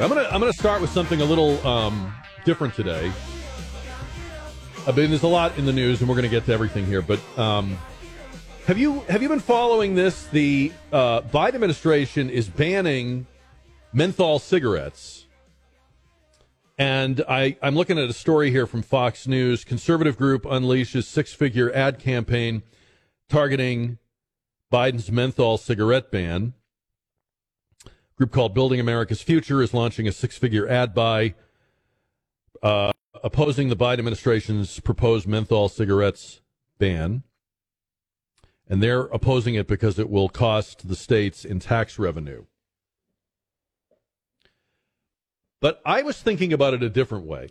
I'm gonna I'm gonna start with something a little um, different today. I mean, there's a lot in the news, and we're gonna get to everything here. But um, have you have you been following this? The uh, Biden administration is banning menthol cigarettes, and I I'm looking at a story here from Fox News. Conservative group unleashes six figure ad campaign targeting Biden's menthol cigarette ban group called Building America's Future is launching a six figure ad buy uh, opposing the Biden administration's proposed menthol cigarettes ban. And they're opposing it because it will cost the states in tax revenue. But I was thinking about it a different way.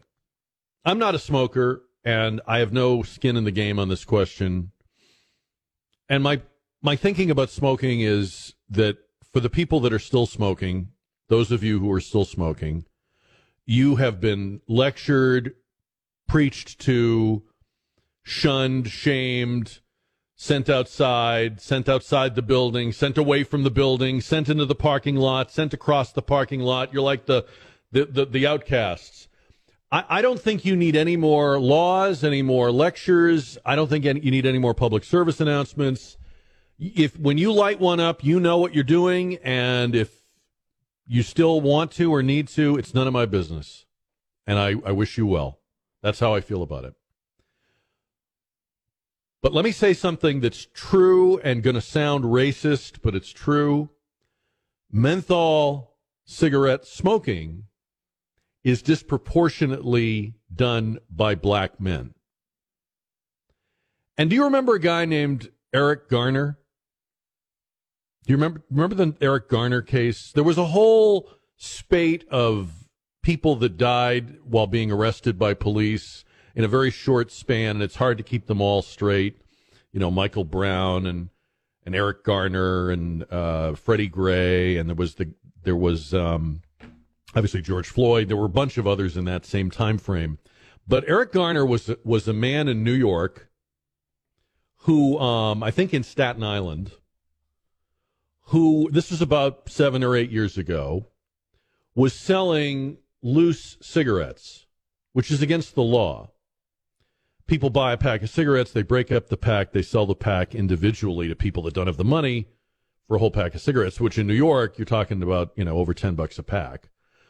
I'm not a smoker, and I have no skin in the game on this question. And my my thinking about smoking is that for the people that are still smoking, those of you who are still smoking, you have been lectured, preached to, shunned, shamed, sent outside, sent outside the building, sent away from the building, sent into the parking lot, sent across the parking lot. You're like the the the, the outcasts. I, I don't think you need any more laws, any more lectures. I don't think any, you need any more public service announcements if when you light one up, you know what you're doing, and if you still want to or need to, it's none of my business. And I, I wish you well. That's how I feel about it. But let me say something that's true and going to sound racist, but it's true. Menthol cigarette smoking is disproportionately done by black men. And do you remember a guy named Eric Garner? Do you remember remember the Eric Garner case? There was a whole spate of people that died while being arrested by police in a very short span, and it's hard to keep them all straight. You know, Michael Brown and and Eric Garner and uh, Freddie Gray, and there was the there was um, obviously George Floyd. There were a bunch of others in that same time frame, but Eric Garner was was a man in New York who um, I think in Staten Island who this was about seven or eight years ago, was selling loose cigarettes, which is against the law. People buy a pack of cigarettes, they break up the pack, they sell the pack individually to people that don't have the money for a whole pack of cigarettes, which in New York you're talking about, you know, over 10 bucks a pack.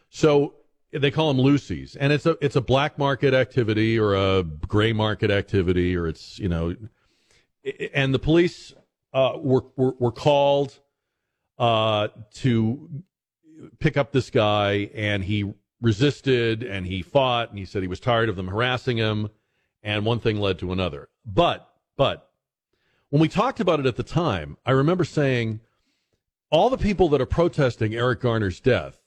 So they call them loosies and it's a it's a black market activity or a gray market activity or it's, you know, and the police uh, were, were were called uh, to pick up this guy, and he resisted and he fought, and he said he was tired of them harassing him, and one thing led to another. But, but, when we talked about it at the time, I remember saying all the people that are protesting Eric Garner's death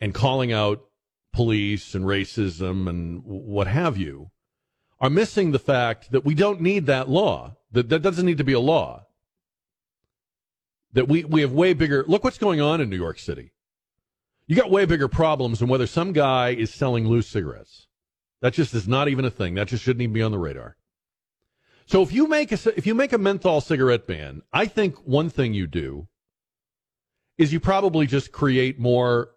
and calling out police and racism and what have you are missing the fact that we don't need that law. That, that doesn't need to be a law that we, we have way bigger. Look what's going on in New York City. You got way bigger problems than whether some guy is selling loose cigarettes. That just is not even a thing. That just shouldn't even be on the radar. So if you make a if you make a menthol cigarette ban, I think one thing you do is you probably just create more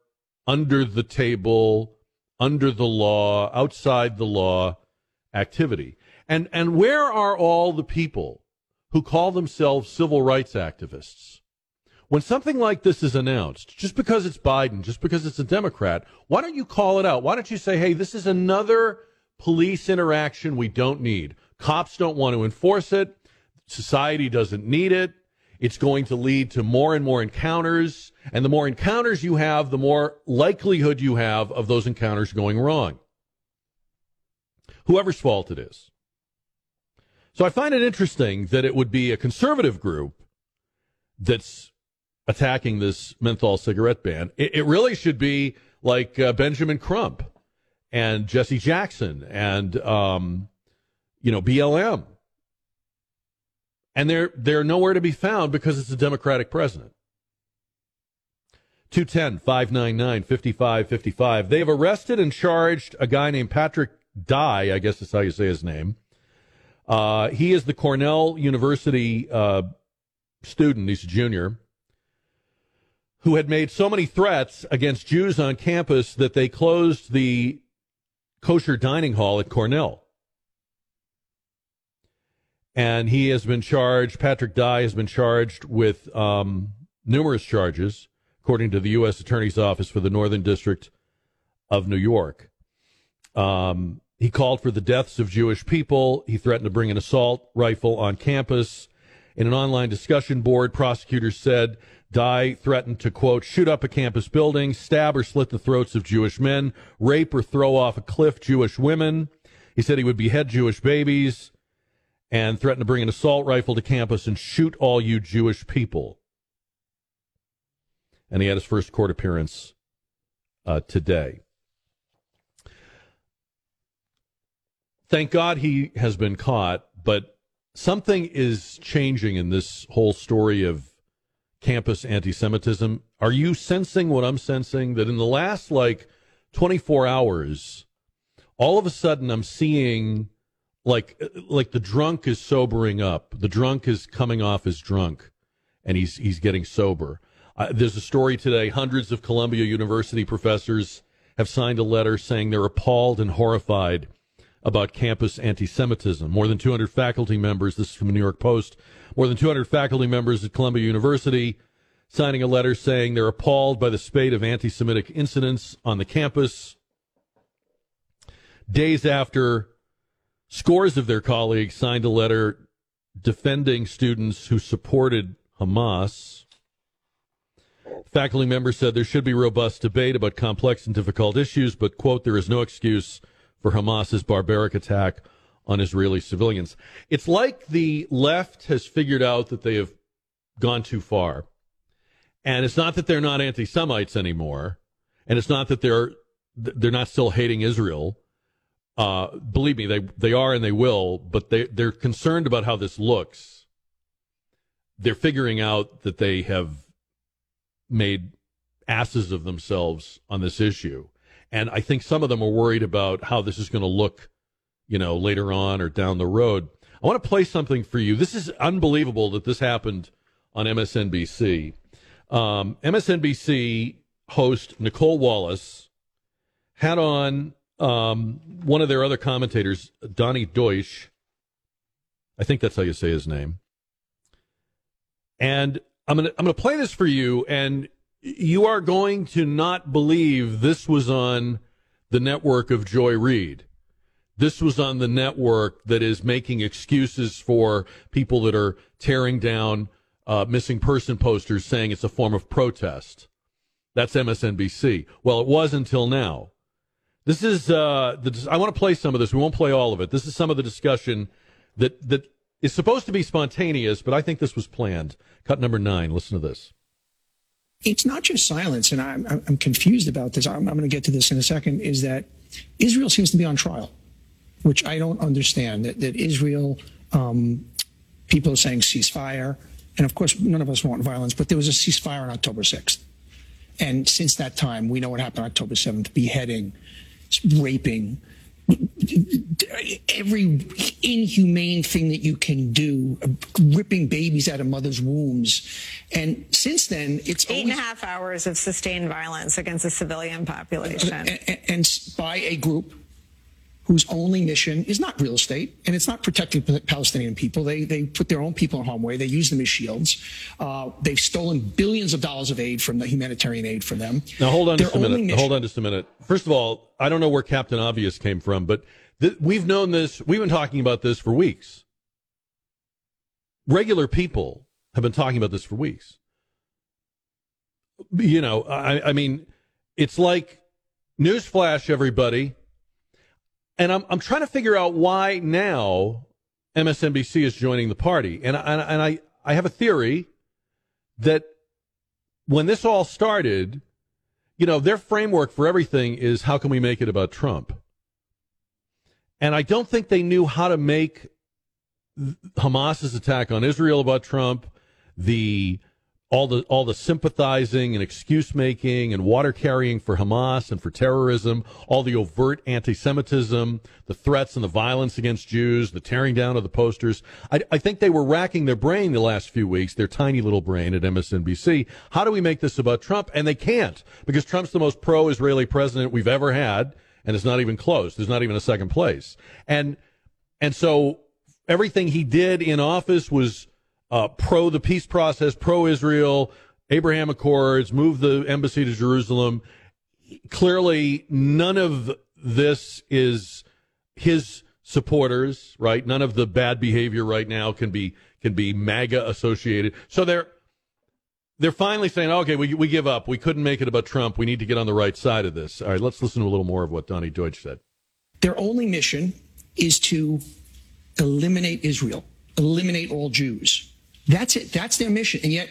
under the table, under the law, outside the law activity. And and where are all the people who call themselves civil rights activists? When something like this is announced, just because it's Biden, just because it's a Democrat, why don't you call it out? Why don't you say, hey, this is another police interaction we don't need? Cops don't want to enforce it. Society doesn't need it. It's going to lead to more and more encounters. And the more encounters you have, the more likelihood you have of those encounters going wrong. Whoever's fault it is. So I find it interesting that it would be a conservative group that's attacking this menthol cigarette ban. It, it really should be like uh, Benjamin Crump and Jesse Jackson and um, you know BLM, and they're they're nowhere to be found because it's a Democratic president. 210 599 5555. They've arrested and charged a guy named Patrick Dai, I guess that's how you say his name. Uh, he is the Cornell University uh, student, he's a junior who had made so many threats against Jews on campus that they closed the kosher dining hall at Cornell. And he has been charged, Patrick Dai has been charged with um, numerous charges, according to the U.S. Attorney's Office for the Northern District of New York. Um, he called for the deaths of Jewish people. He threatened to bring an assault rifle on campus. In an online discussion board, prosecutors said Dai threatened to, quote, shoot up a campus building, stab or slit the throats of Jewish men, rape or throw off a cliff Jewish women. He said he would behead Jewish babies and threatened to bring an assault rifle to campus and shoot all you Jewish people. And he had his first court appearance uh, today. Thank God he has been caught, but something is changing in this whole story of campus anti Semitism. Are you sensing what I'm sensing? That in the last like 24 hours, all of a sudden I'm seeing like like the drunk is sobering up. The drunk is coming off as drunk, and he's he's getting sober. Uh, there's a story today. Hundreds of Columbia University professors have signed a letter saying they're appalled and horrified about campus anti Semitism. More than 200 faculty members, this is from the New York Post, more than 200 faculty members at Columbia University signing a letter saying they're appalled by the spate of anti Semitic incidents on the campus. Days after scores of their colleagues signed a letter defending students who supported Hamas. Faculty members said there should be robust debate about complex and difficult issues, but, quote, there is no excuse for Hamas's barbaric attack on Israeli civilians. It's like the left has figured out that they have gone too far. And it's not that they're not anti Semites anymore. And it's not that they're they're not still hating Israel. Uh, believe me, they they are and they will, but they they're concerned about how this looks. They're figuring out that they have made asses of themselves on this issue. And I think some of them are worried about how this is going to look, you know, later on or down the road. I want to play something for you. This is unbelievable that this happened on MSNBC. Um, MSNBC host Nicolle Wallace had on um, one of their other commentators, Donny Deutsch. I think that's how you say his name. And I'm gonna I'm gonna play this for you, and you are going to not believe this was on the network of Joy Reid. This was on the network that is making excuses for people that are tearing down uh, missing person posters saying it's a form of protest. That's MSNBC. Well, it was until now. This is, uh, the, I want to play some of this. We won't play all of it. This is some of the discussion that, that is supposed to be spontaneous, but I think this was planned. Cut number nine. Listen to this it's not just silence, and I'm, I'm confused about this. I'm, I'm going to get to this in a second. Is that Israel seems to be on trial, which I don't understand. That, that Israel, um, people are saying ceasefire, and of course, none of us want violence, but there was a ceasefire on October 6th. And since that time, we know what happened October 7th beheading, raping, every inhumane thing that you can do, ripping babies out of mothers' wombs. And since then, it's eight always, and a half hours of sustained violence against the civilian population. And, and by a group whose only mission is not real estate and it's not protecting Palestinian people. They, they put their own people in harm's way. They use them as shields. Uh, they've stolen billions of dollars of aid from the humanitarian aid for them. Now hold on there just a minute. Mission- hold on just a minute. First of all, I don't know where Captain Obvious came from, but th- we've known this. We've been talking about this for weeks. Regular people have been talking about this for weeks. You know, I, I mean, it's like newsflash, everybody and I'm I'm trying to figure out why now MSNBC is joining the party, and and, and I I have a theory that when this all started, you know, their framework for everything is how can we make it about Trump, and I don't think they knew how to make Hamas's attack on Israel about Trump, the all the all the sympathizing and excuse making and water carrying for Hamas and for terrorism, all the overt anti-Semitism, the threats and the violence against Jews, the tearing down of the posters. I, I think they were racking their brain the last few weeks, their tiny little brain at MSNBC. How do we make this about Trump? And they can't because Trump's the most pro-Israeli president we've ever had, and it's not even close. There's not even a second place. And and so everything he did in office was uh, pro the peace process, pro Israel, Abraham Accords, move the embassy to Jerusalem. Clearly, none of this is his supporters, right? None of the bad behavior right now can be can be MAGA associated. So they're they're finally saying, okay, we we give up. We couldn't make it about Trump. We need to get on the right side of this. All right, let's listen to a little more of what Donny Deutsch said. Their only mission is to eliminate Israel, eliminate all Jews. That's it. That's their mission. And yet,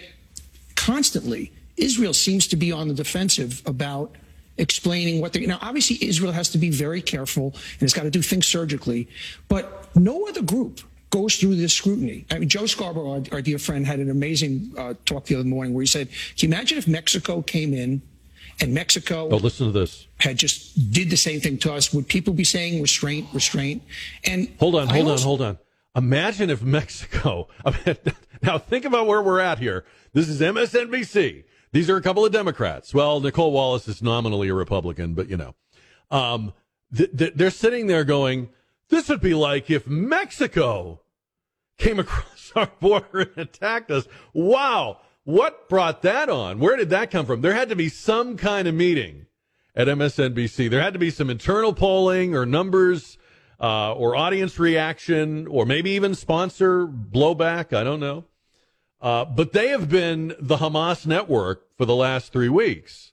constantly, Israel seems to be on the defensive about explaining what they now obviously Israel has to be very careful and it's got to do things surgically, but no other group goes through this scrutiny. I mean, Joe Scarborough, our, our dear friend, had an amazing uh, talk the other morning where he said, "Can you imagine if Mexico came in and Mexico Oh, listen to this. had just did the same thing to us? Would people be saying restraint, restraint?" And Hold on, hold on, hold on. Imagine if Mexico. I mean, now think about where we're at here. This is MSNBC. These are a couple of Democrats. Well, Nicolle Wallace is nominally a Republican, but you know, um, th- th- they're sitting there going, "This would be like if Mexico came across our border and attacked us." Wow, what brought that on? Where did that come from? There had to be some kind of meeting at MSNBC. There had to be some internal polling or numbers uh, or audience reaction or maybe even sponsor blowback. I don't know. Uh, but they have been the Hamas network for the last three weeks.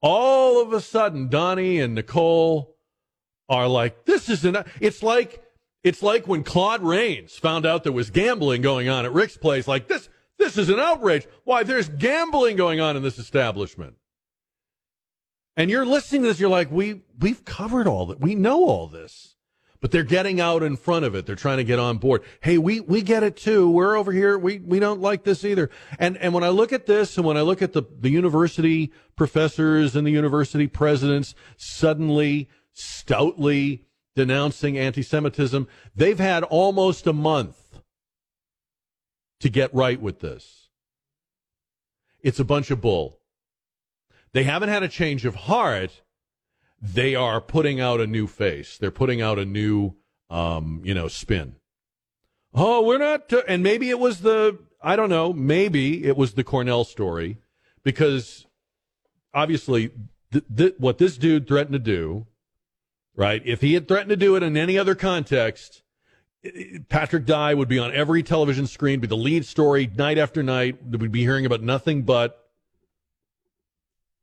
All of a sudden, Donny and Nicolle are like, this isn't, it's like, it's like when Claude Rains found out there was gambling going on at Rick's place, like this, this is an outrage. Why, there's gambling going on in this establishment. And you're listening to this, you're like, we, we've covered all that. We know all this. But they're getting out in front of it. They're trying to get on board. Hey, we, we get it too. We're over here. We, we don't like this either. And, and when I look at this and when I look at the, the university professors and the university presidents suddenly, stoutly denouncing anti-Semitism, they've had almost a month to get right with this. It's a bunch of bull. They haven't had a change of heart. They are putting out a new face. They're putting out a new, um, you know, spin. Oh, we're not, t-. and maybe it was the, I don't know, maybe it was the Cornell story because obviously th- th- what this dude threatened to do, right? If he had threatened to do it in any other context, Patrick Dai would be on every television screen, be the lead story night after night. We'd be hearing about nothing but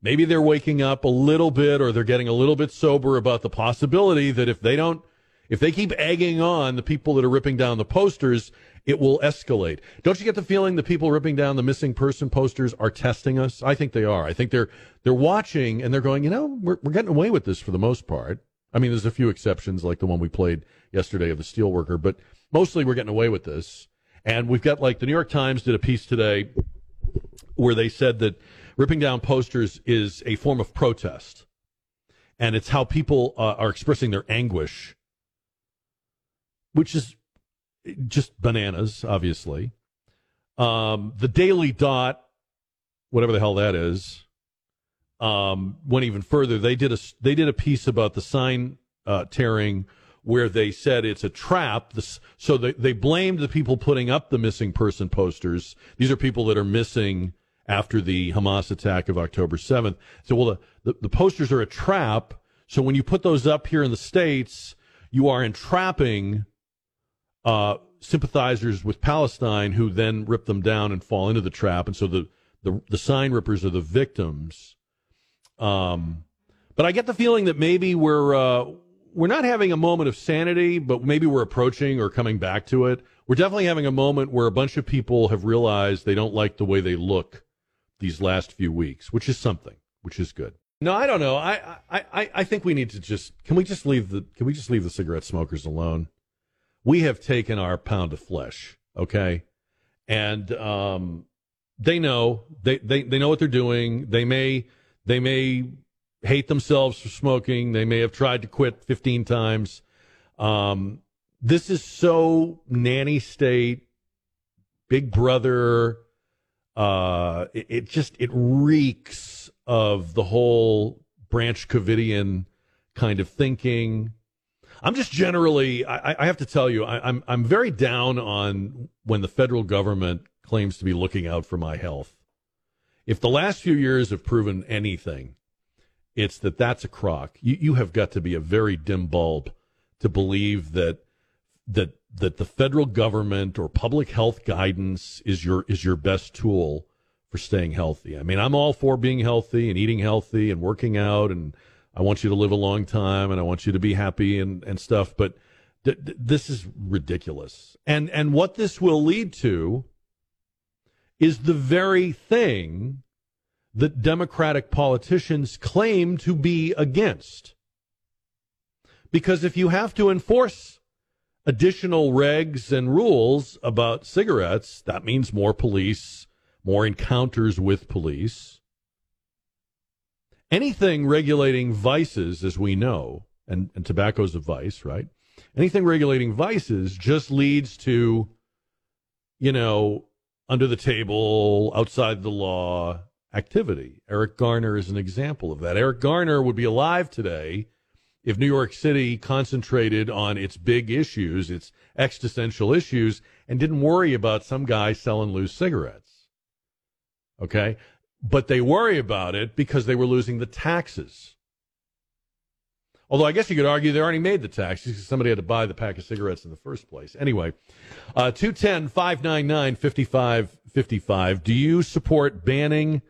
maybe they're waking up a little bit or they're getting a little bit sober about the possibility that if they don't, if they keep egging on the people that are ripping down the posters, it will escalate. Don't you get the feeling the people ripping down the missing person posters are testing us? I think they are. I think they're they're watching and they're going, you know, we're we're getting away with this for the most part. I mean, there's a few exceptions like the one we played yesterday of the steelworker, but mostly we're getting away with this. And we've got like the New York Times did a piece today where they said that ripping down posters is a form of protest. And it's how people uh, are expressing their anguish, which is just bananas, obviously. Um, the Daily Dot, whatever the hell that is, um, went even further. They did a they did a piece about the sign uh, tearing where they said it's a trap. So they they blamed the people putting up the missing person posters. These are people that are missing after the Hamas attack of October 7th. So, well, the, the, the, posters are a trap. So when you put those up here in the States, you are entrapping uh, sympathizers with Palestine who then rip them down and fall into the trap. And so the, the, the sign rippers are the victims. Um, but I get the feeling that maybe we're, uh, we're not having a moment of sanity, but maybe we're approaching or coming back to it. We're definitely having a moment where a bunch of people have realized they don't like the way they look these last few weeks, which is something, which is good. No, I don't know. I, I, I think we need to just can we just leave the can we just leave the cigarette smokers alone? We have taken our pound of flesh, okay, and um, they know they, they they know what they're doing. They may they may hate themselves for smoking. They may have tried to quit 15 times. Um, this is so nanny state, Big Brother. Uh, it, it just it reeks of the whole Branch Covidian kind of thinking. I'm just generally, I, I have to tell you, I, I'm I'm very down on when the federal government claims to be looking out for my health. If the last few years have proven anything, it's that that's a crock. You you have got to be a very dim bulb to believe that that that the federal government or public health guidance is your is your best tool for staying healthy. I mean, I'm all for being healthy and eating healthy and working out and I want you to live a long time and I want you to be happy and, and stuff. But th- th- this is ridiculous. And, and what this will lead to is the very thing that Democratic politicians claim to be against. Because if you have to enforce additional regs and rules about cigarettes, that means more police, more encounters with police anything regulating vices, as we know, and, and tobacco's a vice, right? Anything regulating vices just leads to, you know, under the table, outside the law activity. Eric Garner is an example of that. Eric Garner would be alive today if New York City concentrated on its big issues, its existential issues, and didn't worry about some guy selling loose cigarettes. Okay? but they worry about it because they were losing the taxes. Although I guess you could argue they already made the taxes because somebody had to buy the pack of cigarettes in the first place. Anyway, uh, 210 599 5555. Do you support banning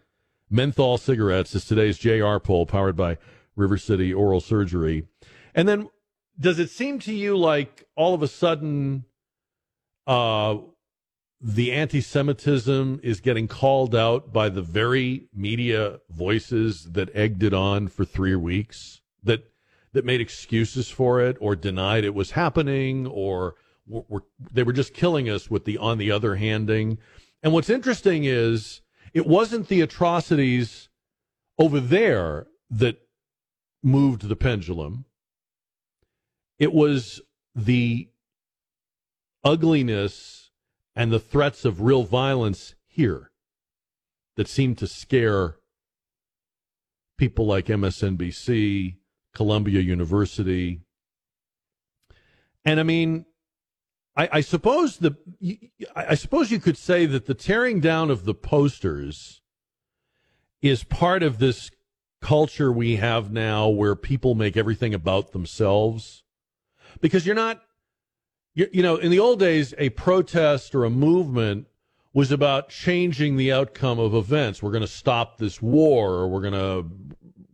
menthol cigarettes? Is today's JR poll powered by River City Oral Surgery. And then does it seem to you like all of a sudden uh, the anti Semitism is getting called out by the very media voices that egged it on for three weeks, that, that made excuses for it or denied it was happening or were, were, they were just killing us with the on the other handing. And what's interesting is it wasn't the atrocities over there that moved the pendulum. It was the ugliness and the threats of real violence here that seemed to scare people like MSNBC, Columbia University. And I mean, I, I suppose the I suppose you could say that the tearing down of the posters is part of this culture we have now where people make everything about themselves because you're not you, you know, in the old days, a protest or a movement was about changing the outcome of events. We're going to stop this war, or we're going to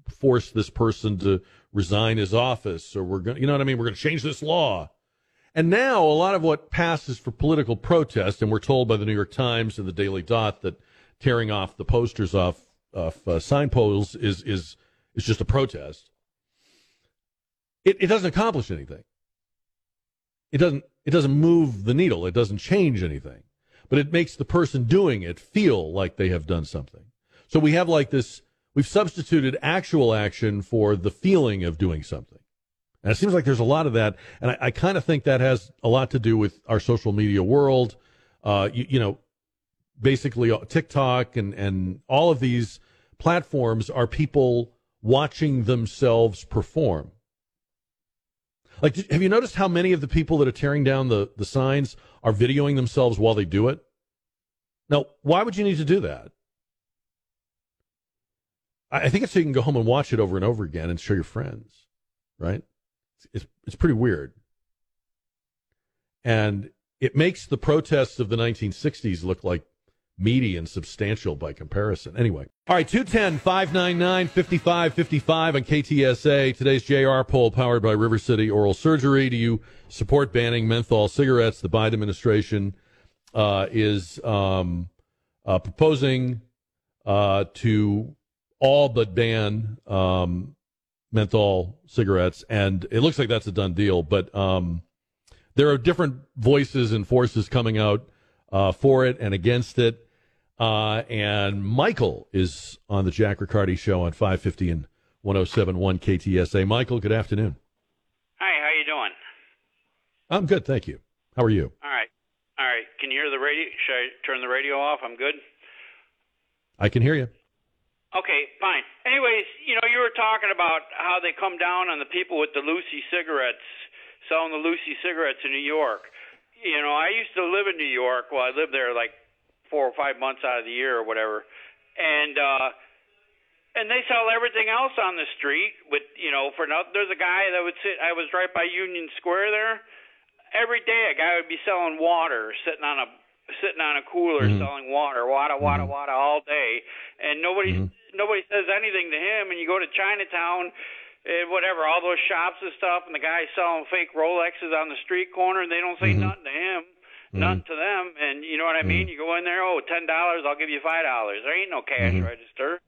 force this person to resign his office, or we're going, you know what I mean? We're going to change this law. And now a lot of what passes for political protest, and we're told by the New York Times and the Daily Dot that tearing off the posters off of uh, signposts is is is just a protest. It, it doesn't accomplish anything. It doesn't it doesn't move the needle. It doesn't change anything, but it makes the person doing it feel like they have done something. So we have like this, we've substituted actual action for the feeling of doing something. And it seems like there's a lot of that. And I, I kind of think that has a lot to do with our social media world. Uh, you, you know, basically uh, TikTok and, and all of these platforms are people watching themselves perform. Like, have you noticed how many of the people that are tearing down the, the signs are videoing themselves while they do it? Now, why would you need to do that? I, I think it's so you can go home and watch it over and over again and show your friends, right? It's, it's, it's pretty weird. And it makes the protests of the 1960s look like meaty and substantial by comparison. Anyway. All right, 210 599 5555 on KTSA. Today's JR poll powered by River City Oral Surgery. Do you support banning menthol cigarettes? The Biden administration uh, is um, uh, proposing uh, to all but ban um, menthol cigarettes, and it looks like that's a done deal. But um, there are different voices and forces coming out uh, for it and against it. Uh, and Michael is on the Jack Riccardi show on 550 and 1071 KTSA. Michael, good afternoon. Hi, how you doing? I'm good, thank you. How are you? All right. All right. Can you hear the radio? Should I turn the radio off? I'm good. I can hear you. Okay, fine. Anyways, you know, you were talking about how they come down on the people with the loosie cigarettes, selling the loosie cigarettes in New York. You know, I used to live in New York. Well, I lived there like four or five months out of the year or whatever, and uh, and they sell everything else on the street. With you know, for no, there's a guy that would sit. I was right by Union Square there. Every day, a guy would be selling water, sitting on a sitting on a cooler Mhm. selling water, water, water, Mhm. water all day, and nobody Mhm. nobody says anything to him. And you go to Chinatown, and whatever, all those shops and stuff, and the guy selling fake Rolexes on the street corner, and they don't say Mhm. nothing to him, nothing to them. And you know what I mean? You go in there, oh, ten dollars, I'll give you five dollars. There ain't no cash Mhm. register,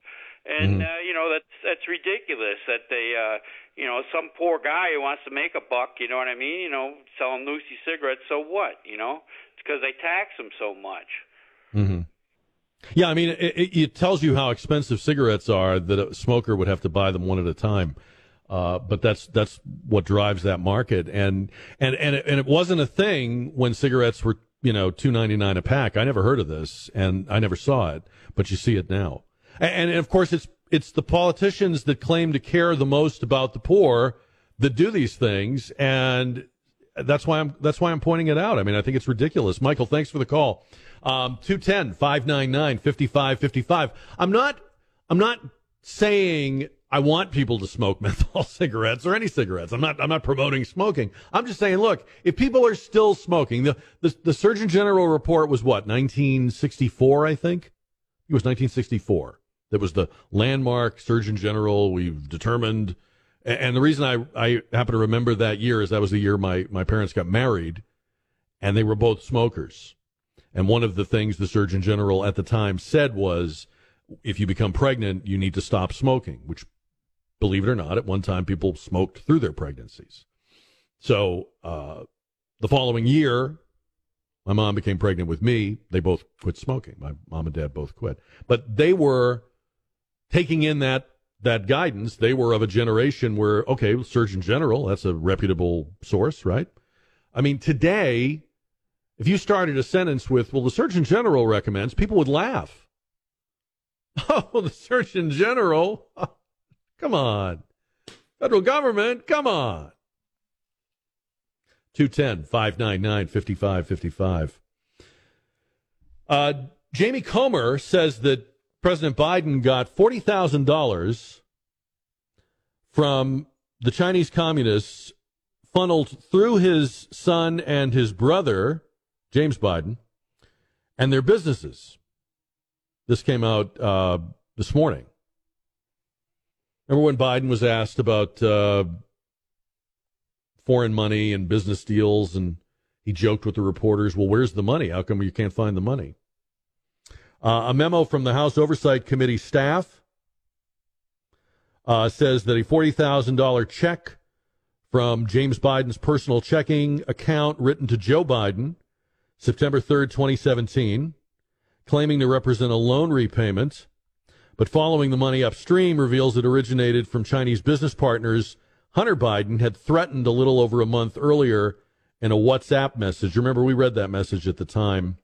and Mhm. uh, you know that's that's ridiculous that they. uh you know, some poor guy who wants to make a buck, you know what I mean? You know, selling loosie cigarettes, so what? You know, it's because they tax them so much. hmm Yeah, I mean, it, it tells you how expensive cigarettes are that a smoker would have to buy them one at a time. Uh, but that's that's what drives that market, and and and it, and it wasn't a thing when cigarettes were you know two ninety nine a pack. I never heard of this, and I never saw it, but you see it now. And, and of course, it's it's the politicians that claim to care the most about the poor that do these things, and that's why I'm that's why I'm pointing it out. I mean, I think it's ridiculous. Michael, thanks for the call. Um 210-599-5555. I'm not I'm not saying I want people to smoke menthol cigarettes or any cigarettes. I'm not I'm not promoting smoking. I'm just saying, look, if people are still smoking, the the, the Surgeon General report was what, 1964, I think? It was 1964. That was the landmark Surgeon General. We've determined a- and the reason I, I happen to remember that year is that was the year my, my parents got married and they were both smokers. And one of the things the Surgeon General at the time said was if you become pregnant, you need to stop smoking, which, believe it or not, at one time people smoked through their pregnancies. So uh, the following year, my mom became pregnant with me. They both quit smoking. My mom and dad both quit. But they were taking in that that guidance, they were of a generation where, okay, Surgeon General, that's a reputable source, right? I mean, today, if you started a sentence with, well, the Surgeon General recommends, people would laugh. Oh, the Surgeon General? Come on. Federal government? Come on. 210 599 5555. Uh, Jamie Comer says that President Biden got $40,000 from the Chinese communists funneled through his son and his brother, James Biden, and their businesses. This came out uh, this morning. Remember when Biden was asked about uh, foreign money and business deals, and he joked with the reporters, Well, where's the money? How come you can't find the money? Uh, a memo from the House Oversight Committee staff uh, says that a $40,000 check from James Biden's personal checking account written to Joe Biden September 3rd, 2017, claiming to represent a loan repayment, but following the money upstream reveals it originated from Chinese business partners. Hunter Biden had threatened a little over a month earlier in a WhatsApp message. Remember, we read that message at the time.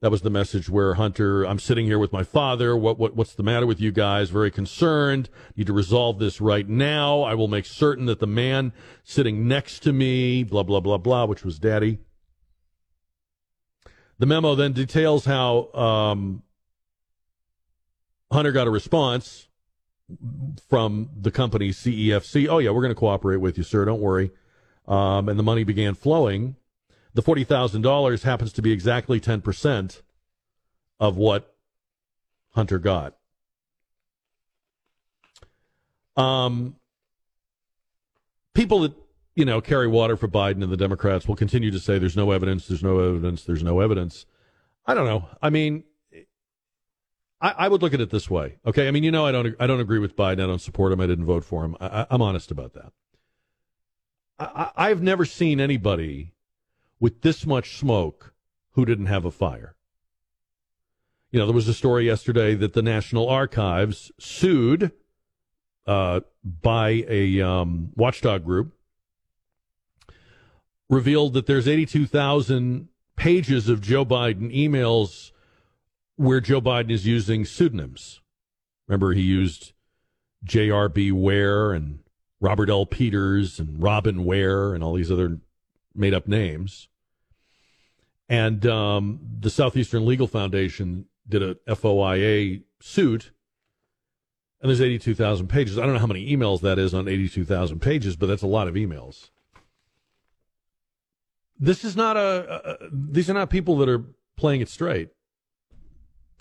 That was the message where Hunter, I'm sitting here with my father. What, what, what's the matter with you guys? Very concerned. Need to resolve this right now. I will make certain that the man sitting next to me, blah, blah, blah, blah, which was daddy. The memo then details how um, Hunter got a response from the company CEFC. Oh, yeah, we're going to cooperate with you, sir. Don't worry. Um, and the money began flowing. The $40,000 happens to be exactly 10% of what Hunter got. Um, people that, you know, carry water for Biden and the Democrats will continue to say there's no evidence, there's no evidence, there's no evidence. I don't know. I mean, I, I would look at it this way. Okay. I mean, you know, I don't, I don't agree with Biden. I don't support him. I didn't vote for him. I, I'm honest about that. I, I've never seen anybody with this much smoke who didn't have a fire. you know, there was a story yesterday that the National Archives sued uh, by a um, watchdog group revealed that there's 82,000 pages of Joe Biden emails where Joe Biden is using pseudonyms. Remember, he used J.R.B. Ware and Robert L. Peters and Robin Ware and all these other made up names. And um, the Southeastern Legal Foundation did a FOIA suit, and there's 82,000 pages. I don't know how many emails that is on 82,000 pages, but that's a lot of emails. This is not a, a these are not people that are playing it straight.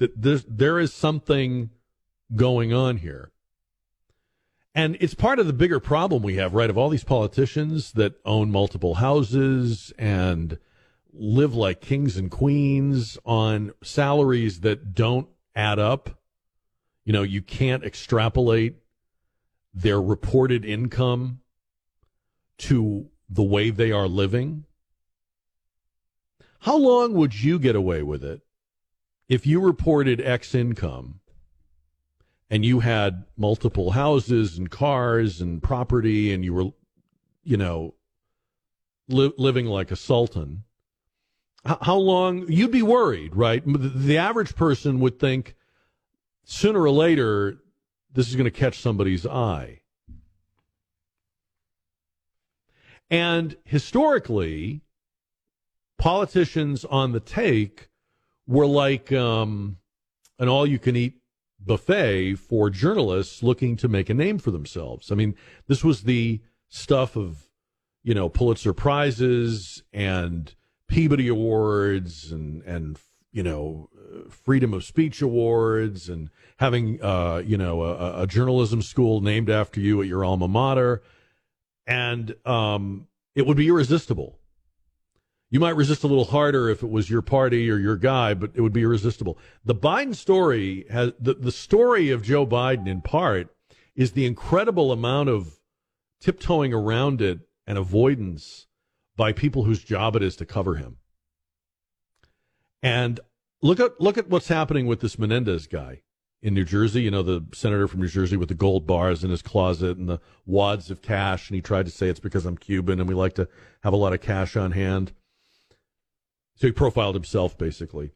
That there's there is something going on here. And it's part of the bigger problem we have, right? Of all these politicians that own multiple houses and live like kings and queens on salaries that don't add up. You know, you can't extrapolate their reported income to the way they are living. How long would you get away with it if you reported X income and you had multiple houses and cars and property and you were, you know, li- living like a sultan? how long you'd be worried, right? The average person would think sooner or later this is going to catch somebody's eye. And historically, politicians on the take were like um, an all you can eat buffet for journalists looking to make a name for themselves. I mean, this was the stuff of, you know, Pulitzer Prizes and Peabody Awards and and you know freedom of speech awards and having uh, you know a, a, journalism school named after you at your alma mater, and um, it would be irresistible. You might resist a little harder if it was your party or your guy, but it would be irresistible. The Biden story has the, the story of Joe Biden in part is the incredible amount of tiptoeing around it and avoidance by people whose job it is to cover him. And look at look at what's happening with this Menendez guy in New Jersey. You know, the senator from New Jersey with the gold bars in his closet and the wads of cash. And he tried to say it's because I'm Cuban and we like to have a lot of cash on hand. So he profiled himself basically.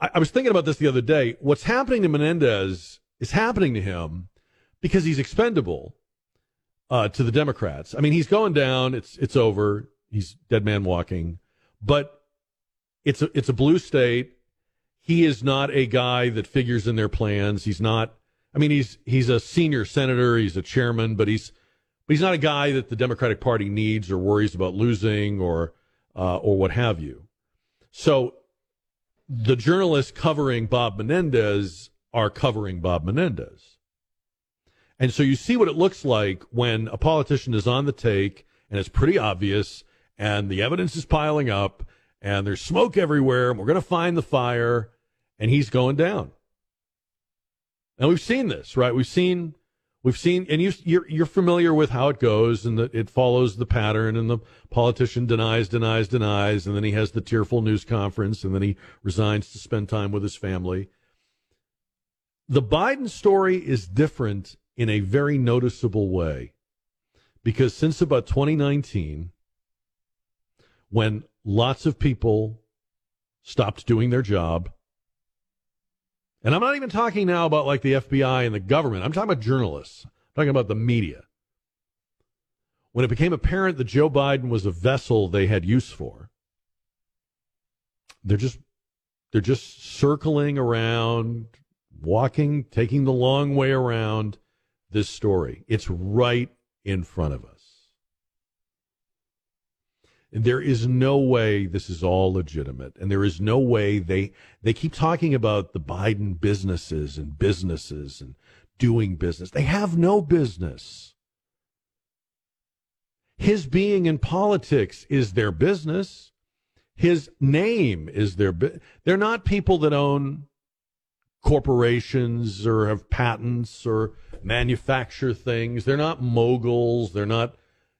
I, I was thinking about this the other day. What's happening to Menendez is happening to him because he's expendable uh, to the Democrats. I mean, he's going down. It's it's over. He's dead man walking. But it's a, it's a blue state. He is not a guy that figures in their plans. He's not. I mean, he's he's a senior senator. He's a chairman, but he's but he's not a guy that the Democratic Party needs or worries about losing or uh, or what have you. So the journalists covering Bob Menendez are covering Bob Menendez. And so you see what it looks like when a politician is on the take and it's pretty obvious and the evidence is piling up and there's smoke everywhere and we're going to find the fire and he's going down. And we've seen this, right? We've seen we've seen and you you're you're familiar with how it goes and that it follows the pattern and the politician denies denies denies and then he has the tearful news conference and then he resigns to spend time with his family. The Biden story is different in a very noticeable way because since about 2019 when lots of people stopped doing their job. And I'm not even talking now about like the FBI and the government. I'm talking about journalists. I'm talking about the media. When it became apparent that Joe Biden was a vessel they had use for, they're just they're just circling around, walking, taking the long way around this story. It's right in front of us. There is no way this is all legitimate, and there is no way they they keep talking about the Biden businesses and businesses and doing business. They have no business. His being in politics is their business. His name is their bu- they're not people that own corporations or have patents or manufacture things. They're not moguls. They're not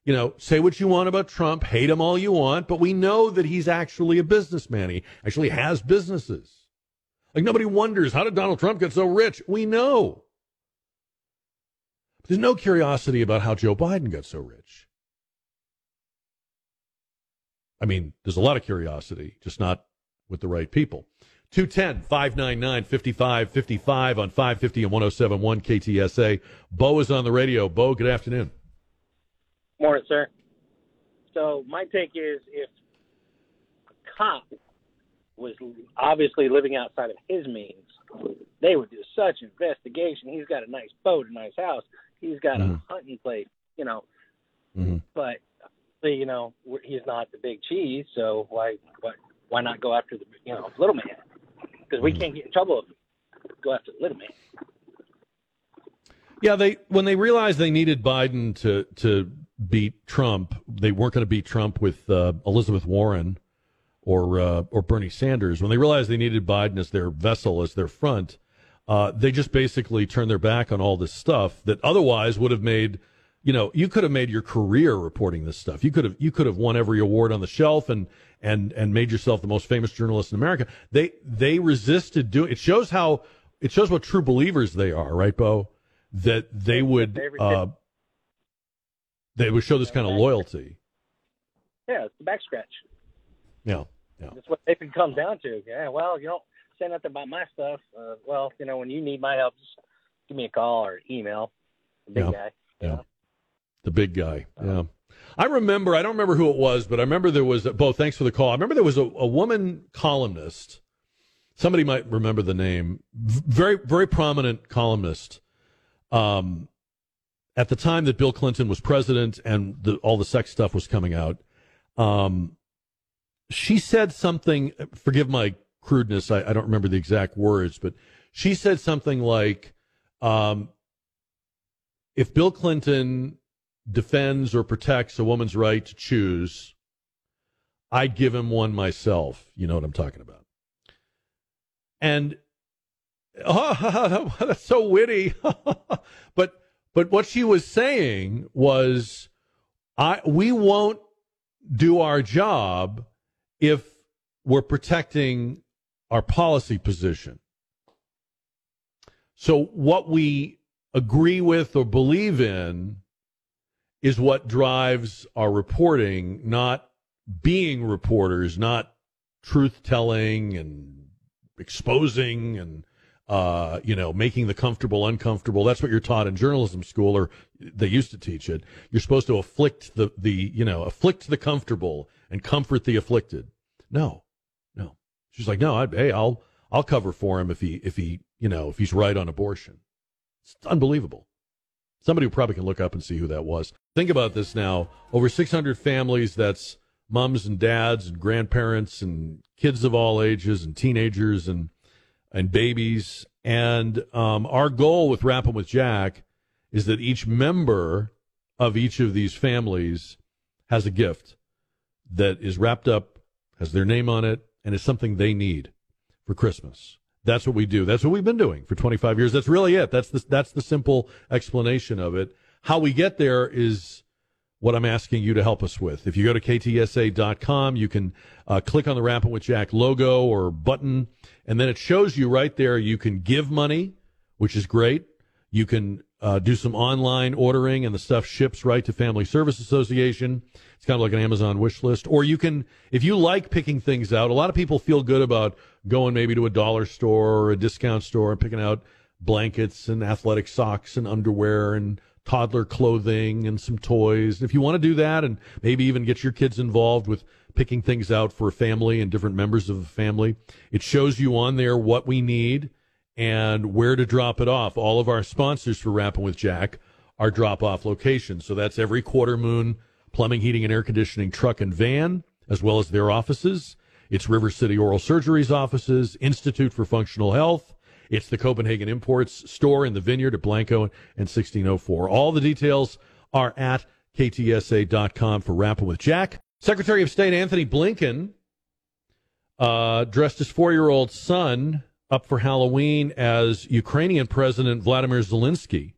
you know, say what you want about Trump, hate him all you want, but we know that he's actually a businessman. He actually has businesses. Like nobody wonders how did Donald Trump get so rich? We know. There's no curiosity about how Joe Biden got so rich. I mean, there's a lot of curiosity, just not with the right people. 210 599 5555 on 550 and 1071 KTSA. Bo is on the radio. Bo, good afternoon. Morning, sir. So my take is if a cop was obviously living outside of his means, they would do such investigation. He's got a nice boat, a nice house. He's got Mhm. a hunting place, you know. Mhm. But you know, he's not the big cheese, so why why why not go after the you know little man? Because we can't get in trouble if we go after the little man. Yeah, they when they realized they needed Biden to to beat Trump, they weren't going to beat Trump with uh, Elizabeth Warren or uh, or Bernie Sanders. When they realized they needed Biden as their vessel, as their front, uh, they just basically turned their back on all this stuff that otherwise would have made. You know, you could have made your career reporting this stuff. You could have you could have won every award on the shelf and and and made yourself the most famous journalist in America. They they resisted doing. It shows how it shows what true believers they are, right, Bo? That they would uh, they would show this kind of loyalty. Yeah, it's the back scratch. Yeah, yeah. That's what it comes down to. Yeah, well, you don't say nothing about my stuff. Uh, well, you know, when you need my help, just give me a call or email. The big Yeah. guy. Yeah. know? The big guy. Yeah. I remember, I don't remember who it was, but I remember there was, Bo, thanks for the call. I remember there was a, a woman columnist. Somebody might remember the name. V- Very, very prominent columnist. Um, at the time that Bill Clinton was president and the, all the sex stuff was coming out, um, she said something, forgive my crudeness, I, I don't remember the exact words, but she said something like, um, if Bill Clinton defends or protects a woman's right to choose, I'd give him one myself. You know what I'm talking about. And oh, that's so witty. but but what she was saying was, I we won't do our job if we're protecting our policy position. So what we agree with or believe in is what drives our reporting, not being reporters, not truth telling and exposing and uh, you know making the comfortable uncomfortable. That's what you're taught in journalism school, or they used to teach it. You're supposed to afflict the the you know afflict the comfortable and comfort the afflicted. No, no. She's like, no, I, hey, I'll I'll cover for him if he if he you know if he's right on abortion. It's unbelievable. Somebody who probably can look up and see who that was. Think about this now. Over 600 families, that's moms and dads and grandparents and kids of all ages and teenagers and and babies. And um, our goal with Rapping with Jack is that each member of each of these families has a gift that is wrapped up, has their name on it, and is something they need for Christmas. That's what we do. That's what we've been doing for 25 years. That's really it. That's the, that's the simple explanation of it. How we get there is what I'm asking you to help us with. If you go to ktsa.com, you can uh, click on the Rapping with Jack logo or button, and then it shows you right there you can give money, which is great. You can uh, do some online ordering, and the stuff ships right to Family Service Association. It's kind of like an Amazon wish list. Or you can, if you like picking things out, a lot of people feel good about going maybe to a dollar store or a discount store and picking out blankets and athletic socks and underwear and toddler clothing and some toys. If you want to do that and maybe even get your kids involved with picking things out for family and different members of a family, it shows you on there what we need and where to drop it off. All of our sponsors for Rapping with Jack are drop off locations. So that's every quarter moon plumbing, heating, and air conditioning truck and van, as well as their offices. It's River City Oral Surgery's offices, Institute for Functional Health. It's the Copenhagen Imports store in the Vineyard at Blanco and 1604. All the details are at ktsa.com for Rapping with Jack. Secretary of State Antony Blinken uh, dressed his four year old son up for Halloween as Ukrainian President Vladimir Zelensky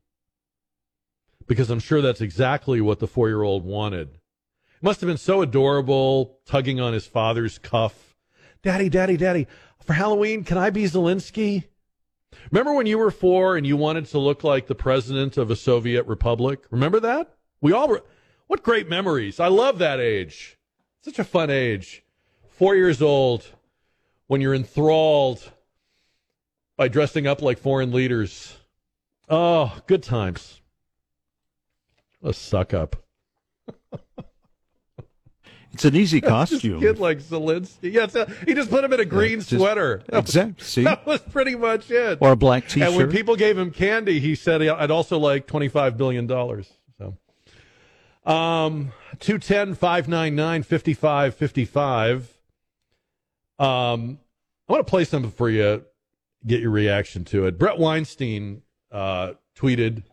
because I'm sure that's exactly what the four year old wanted. It must have been so adorable, tugging on his father's cuff. Daddy, daddy, daddy, For Halloween, can I be Zelensky? Remember when you were four and you wanted to look like the president of a Soviet republic? Remember that? We all. Re- what great memories! I love that age. Such a fun age. Four years old, when you're enthralled by dressing up like foreign leaders. Oh, good times. A suck up. It's an easy Just costume. kid like Zelensky. Yes, uh, he just put him in a green just- sweater. That was- Exactly. See? That was pretty much it. Or a black T-shirt. And when people gave him candy, he said I'd also like twenty-five billion dollars. Um, two ten five nine nine fifty five fifty five. Um, I want to play something for you. Get your reaction to it. Bret Weinstein uh, tweeted,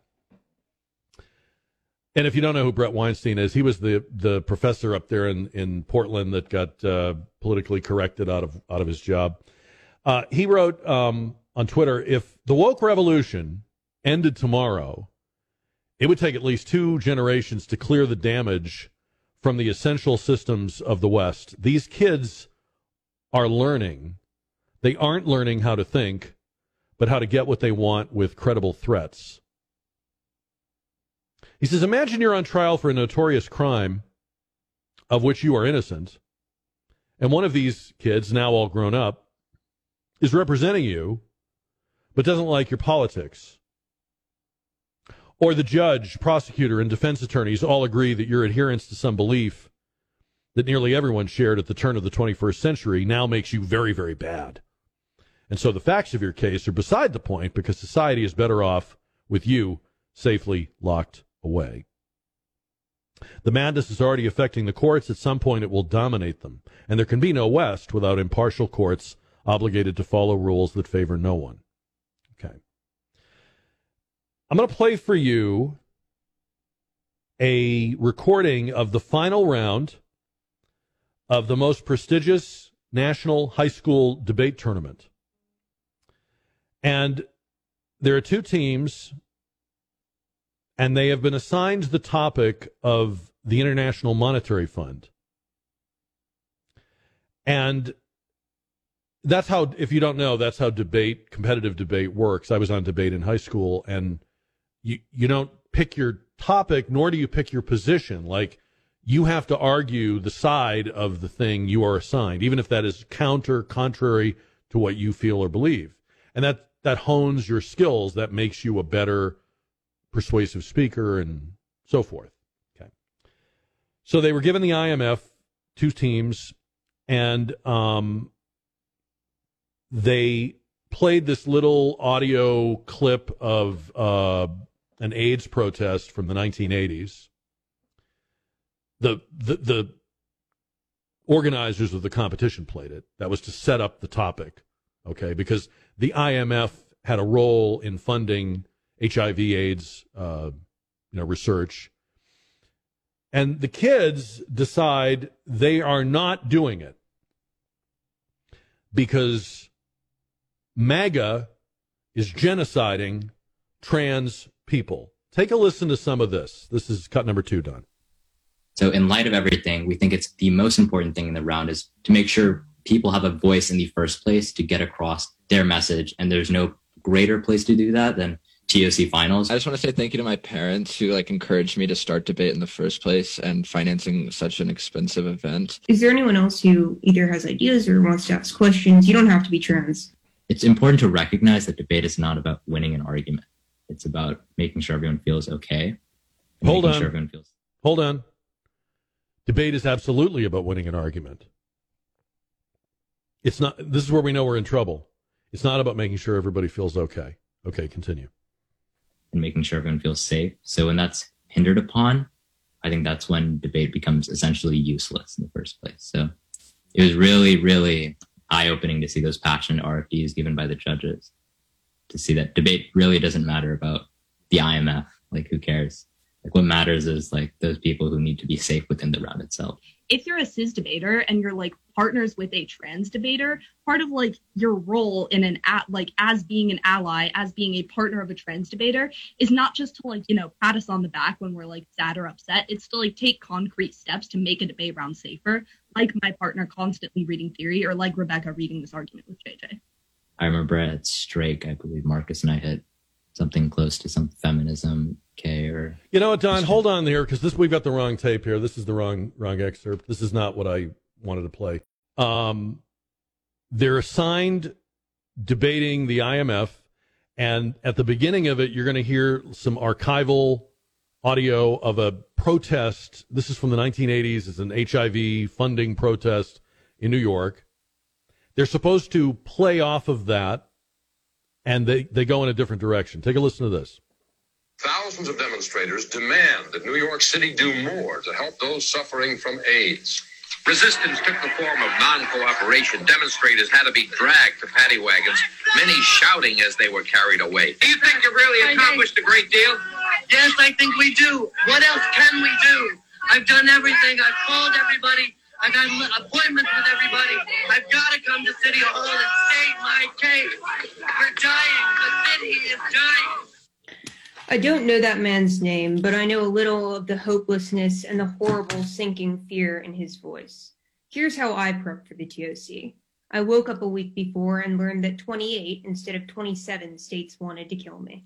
and if you don't know who Bret Weinstein is, he was the the professor up there in in Portland that got uh, politically corrected out of out of his job. Uh, he wrote um, on Twitter, if the woke revolution ended tomorrow, it would take at least two generations to clear the damage from the essential systems of the West. These kids are learning. They aren't learning how to think, but how to get what they want with credible threats. He says, Imagine you're on trial for a notorious crime of which you are innocent, and one of these kids, now all grown up, is representing you, but doesn't like your politics. Or the judge, prosecutor, and defense attorneys all agree that your adherence to some belief that nearly everyone shared at the turn of the 21st century now makes you very, very bad. And so the facts of your case are beside the point because society is better off with you safely locked away. The madness is already affecting the courts. At some point, it will dominate them. And there can be no West without impartial courts obligated to follow rules that favor no one. I'm going to play for you a recording of the final round of the most prestigious national high school debate tournament. And there are two teams, and they have been assigned the topic of the International Monetary Fund. And that's how, if you don't know, that's how debate, competitive debate works. I was on debate in high school, and you, you don't pick your topic, nor do you pick your position. Like, you have to argue the side of the thing you are assigned, even if that is counter, contrary to what you feel or believe. And that, that hones your skills. That makes you a better persuasive speaker and so forth. Okay. So they were given the IMF, two teams, and um, they played this little audio clip of uh, an AIDS protest from the 1980s. The, the the organizers of the competition played it. That was to set up the topic, okay? Because the IMF had a role in funding HIV/AIDS, uh, you know, research, and the kids decide they are not doing it because MAGA is genociding trans people. Take a listen to some of this. This is cut number two, Don. So, in light of everything, we think it's the most important thing in the round is to make sure people have a voice in the first place to get across their message. And there's no greater place to do that than TOC finals. I just want to say thank you to my parents who like encouraged me to start debate in the first place and financing such an expensive event. Is there anyone else who either has ideas or wants to ask questions? You don't have to be trans. It's important to recognize that debate is not about winning an argument. It's about making sure everyone feels okay. Hold on. Sure everyone feels Hold on. Debate is absolutely about winning an argument. It's not, this is where we know we're in trouble. It's not about making sure everybody feels okay. Okay, continue. and making sure everyone feels safe. So when that's hindered upon, I think that's when debate becomes essentially useless in the first place. So it was really, really eye opening to see those passionate RFDs given by the judges. To see that debate really doesn't matter about the IMF. Like who cares? Like what matters is like those people who need to be safe within the round itself. if you're a cis debater and you're like partners with a trans debater, part of like your role in an at like as being an ally, as being a partner of a trans debater, is not just to like you know pat us on the back when we're like sad or upset. It's to like take concrete steps to make a debate round safer. like my partner constantly reading theory or like Rebecca reading this argument with JJ. I remember at Strake, I believe Marcus and I hit something close to some feminism K or You know what, Don? Hold on there because this we've got the wrong tape here. This is the wrong wrong excerpt. This is not what I wanted to play. Um, they're assigned debating the IMF, and at the beginning of it, you're going to hear some archival audio of a protest. This is from the 1980s. It's an HIV funding protest in New York. They're supposed to play off of that, and they, they go in a different direction. Take a listen to this. Thousands of demonstrators demand that New York City do more to help those suffering from AIDS. Resistance took the form of non-cooperation. Demonstrators had to be dragged to paddy wagons, many shouting as they were carried away. Do you think you really accomplished a great deal? Yes, I think we do. What else can we do? I've done everything. I've called everybody. I got appointments with everybody. I've got to come to City Hall and state my case. We're dying. The city is dying. I don't know that man's name, but I know a little of the hopelessness and the horrible sinking fear in his voice. Here's how I prepped for the TOC. I woke up a week before and learned that 28 instead of 27 states wanted to kill me.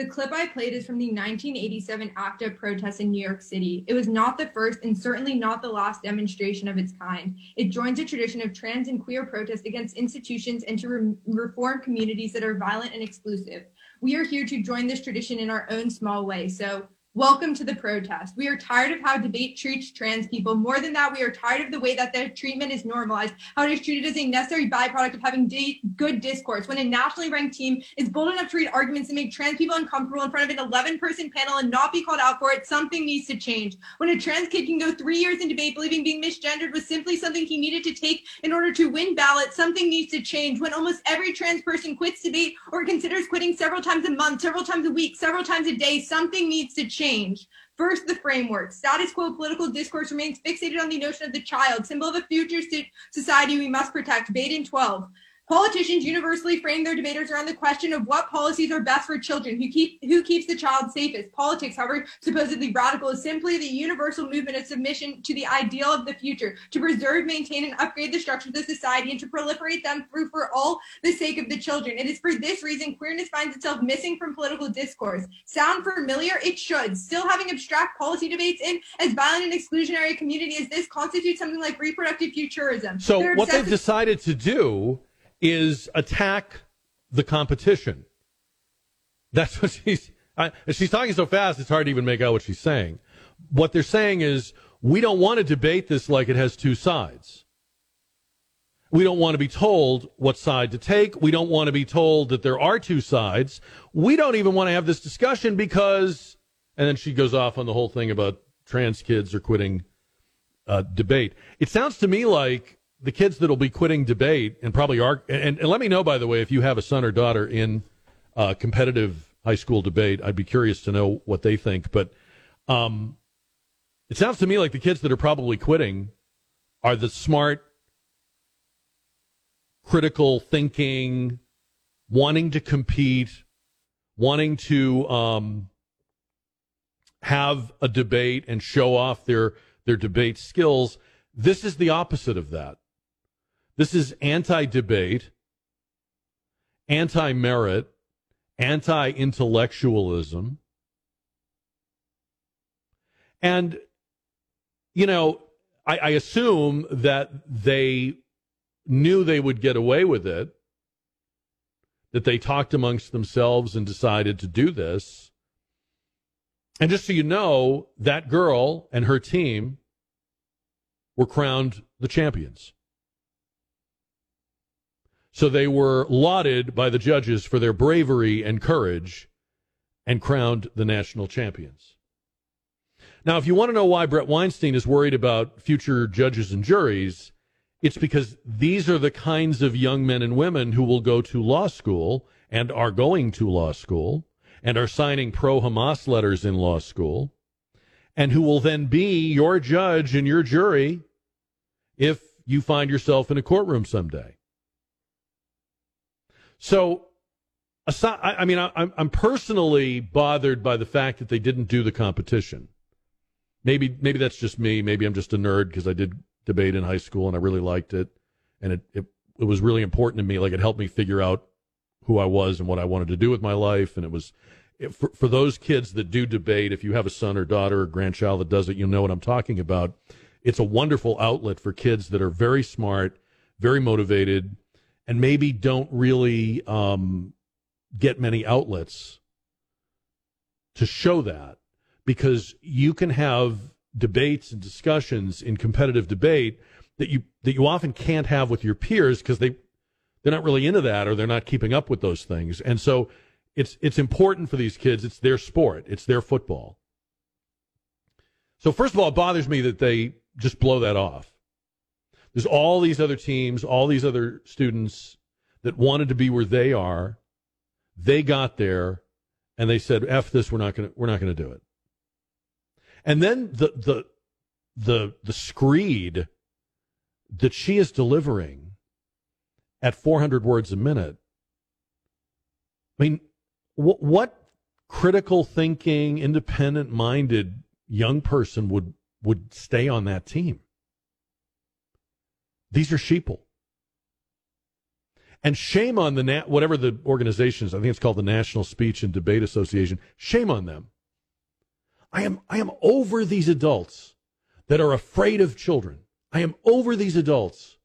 The clip I played is from the 1987 ACT UP protest in New York City. It was not the first and certainly not the last demonstration of its kind. It joins a tradition of trans and queer protest against institutions and to re- reform communities that are violent and exclusive. We are here to join this tradition in our own small way. So, Welcome to the protest. We are tired of how debate treats trans people. More than that, we are tired of the way that their treatment is normalized, how it is treated as a necessary byproduct of having di- good discourse. When a nationally ranked team is bold enough to read arguments that make trans people uncomfortable in front of an 11 person panel and not be called out for it, something needs to change. When a trans kid can go three years in debate believing being misgendered was simply something he needed to take in order to win ballots, something needs to change. When almost every trans person quits debate or considers quitting several times a month, several times a week, several times a day, something needs to change change. First, the framework. Status quo political discourse remains fixated on the notion of the child, symbol of a future society we must protect. Baden 12. Politicians universally frame their debaters around the question of what policies are best for children, who keep who keeps the child safest. Politics, however supposedly radical, is simply the universal movement of submission to the ideal of the future, to preserve, maintain, and upgrade the structures of society, and to proliferate them through for all the sake of the children. It is for this reason queerness finds itself missing from political discourse. Sound familiar? It should. Still having abstract policy debates in as violent and exclusionary a community as this constitutes something like reproductive futurism. So what they've decided to do is attack the competition. That's what she's. I, she's talking so fast; it's hard to even make out what she's saying. What they're saying is, we don't want to debate this like it has two sides. We don't want to be told what side to take. We don't want to be told that there are two sides. We don't even want to have this discussion because. And then she goes off on the whole thing about trans kids are quitting uh, debate. It sounds to me like the kids that'll be quitting debate and probably are. And, and, let me know, by the way, if you have a son or daughter in uh, competitive high school debate. I'd be curious to know what they think. But um, it sounds to me like the kids that are probably quitting are the smart, critical thinking, wanting to compete, wanting to um, have a debate and show off their their debate skills. This is the opposite of that. This is anti debate, anti merit, anti intellectualism. And, you know, I, I, assume that they knew they would get away with it, that they talked amongst themselves and decided to do this. And just so you know, that girl and her team were crowned the champions. So they were lauded by the judges for their bravery and courage and crowned the national champions. Now, if you want to know why Bret Weinstein is worried about future judges and juries, it's because these are the kinds of young men and women who will go to law school and are going to law school and are signing pro Hamas letters in law school and who will then be your judge and your jury if you find yourself in a courtroom someday. So, I, mean, I'm personally bothered by the fact that they didn't do the competition. Maybe, maybe that's just me. Maybe I'm just a nerd because I did debate in high school, and I really liked it, and it it, it was really important to me. Like it helped me figure out who I was and what I wanted to do with my life, and it was. For, for those kids that do debate, if you have a son or daughter or grandchild that does it, you'll know what I'm talking about. It's a wonderful outlet for kids that are very smart, very motivated, and maybe don't really um, get many outlets to show that because you can have debates and discussions in competitive debate that you that you often can't have with your peers because they they're not really into that or they're not keeping up with those things. And so it's it's important for these kids. It's their sport. It's their football. So first of all it bothers me that they just blow that off there's all these other teams all these other students that wanted to be where they are. They got there and they said f this we're not going to we're not to do it. And then the the the the screed that she is delivering at 400 words a minute. I mean wh- what critical thinking independent minded young person would would stay on that team these are sheeple and shame on the na- whatever the organization is. I think it's called the National Speech and Debate Association. Shame on them. I am I am over these adults that are afraid of children. I am over these adults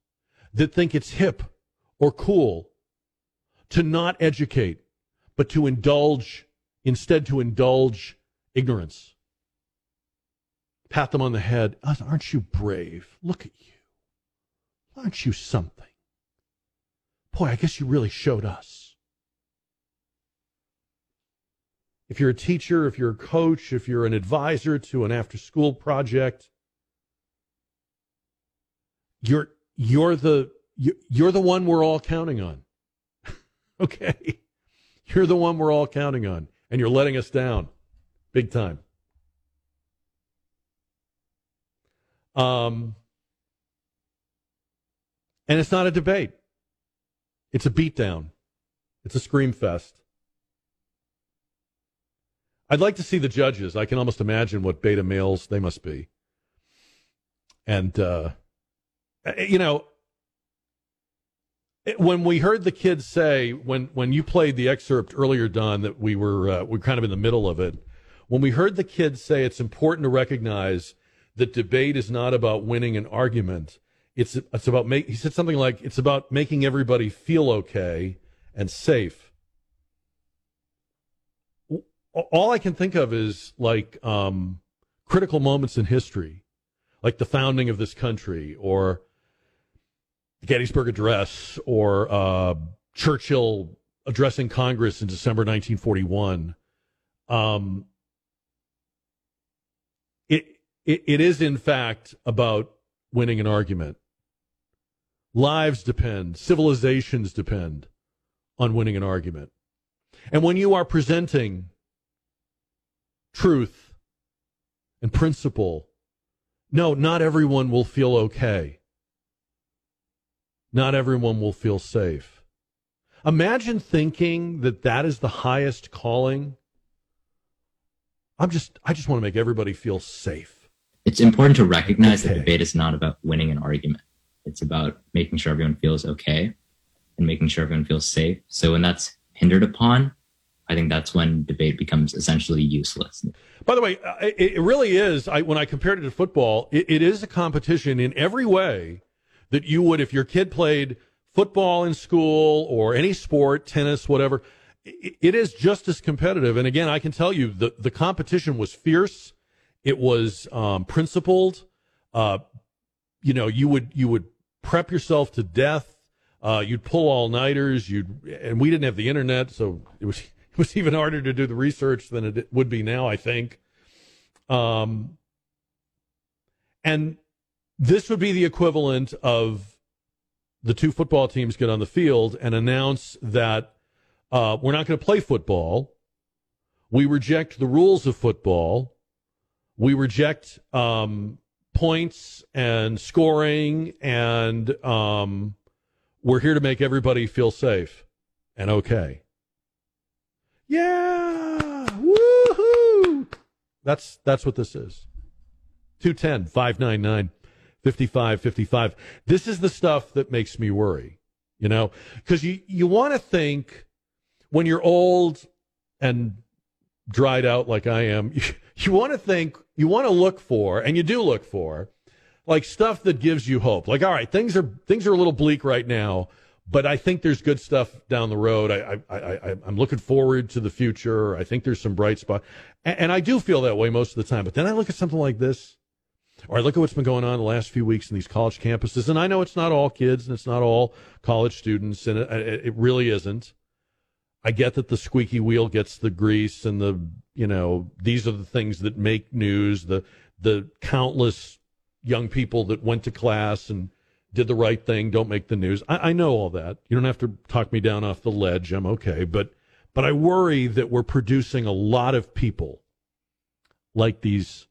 that think it's hip or cool to not educate, but to indulge instead to indulge ignorance. Pat them on the head. Aren't you brave? Look at you. Aren't you something? Boy, I guess you really showed us. If you're a teacher, if you're a coach, if you're an advisor to an after school project, you're you're the you're the one we're all counting on. okay? You're the one we're all counting on and you're letting us down big time. Um and it's not a debate. It's a beatdown. It's a scream fest. I'd like to see the judges. I can almost imagine what beta males they must be. And, uh, you know, when we heard the kids say, when, when you played the excerpt earlier, Don, that we were, uh, we're kind of in the middle of it. When we heard the kids say it's important to recognize that debate is not about winning an argument, it's it's about make. He said something like it's about making everybody feel okay and safe. All I can think of is like um, critical moments in history, like the founding of this country, or the Gettysburg Address, or uh, Churchill addressing Congress in December 1941. Um, it, it it is in fact about winning an argument. Lives depend, civilizations depend on winning an argument. And when you are presenting truth and principle, no, not everyone will feel okay. Not everyone will feel safe. Imagine thinking that that is the highest calling. I'm just, I just want to make everybody feel safe. It's important to recognize that debate is not about winning an argument. It's about making sure everyone feels okay and making sure everyone feels safe. So when that's hindered upon, I think that's when debate becomes essentially useless. By the way, uh, it, really is. I, when I compared it to football, it, it is a competition in every way that you would if your kid played football in school or any sport, tennis, whatever. It, it is just as competitive. And again, I can tell you the, the competition was fierce. It was um, principled. Uh, you know, you would you would prep yourself to death. Uh, you'd pull all nighters. You'd and we didn't have the internet, so it was it was even harder to do the research than it would be now. I think. Um, and this would be the equivalent of the two football teams get on the field and announce that uh, we're not going to play football. We reject the rules of football. We reject um, points and scoring, and um, we're here to make everybody feel safe and okay. Yeah, woohoo! That's that's what this is. 210 599 55 55. This is the stuff that makes me worry, you know, because you, you want to think when you're old and dried out like I am, you, you want to think, you want to look for, and you do look for, like stuff that gives you hope. Like, all right, things are things are a little bleak right now, but I think there's good stuff down the road. I, I, I, I'm looking forward to the future. I think there's some bright spot, and, and I do feel that way most of the time. But then I look at something like this, or I look at what's been going on the last few weeks in these college campuses, and I know it's not all kids and it's not all college students, and it, it really isn't. I get that the squeaky wheel gets the grease, and the you know these are the things that make news. The the countless young people that went to class and did the right thing don't make the news. I, I know all that. You don't have to talk me down off the ledge. I'm okay, but but I worry that we're producing a lot of people like these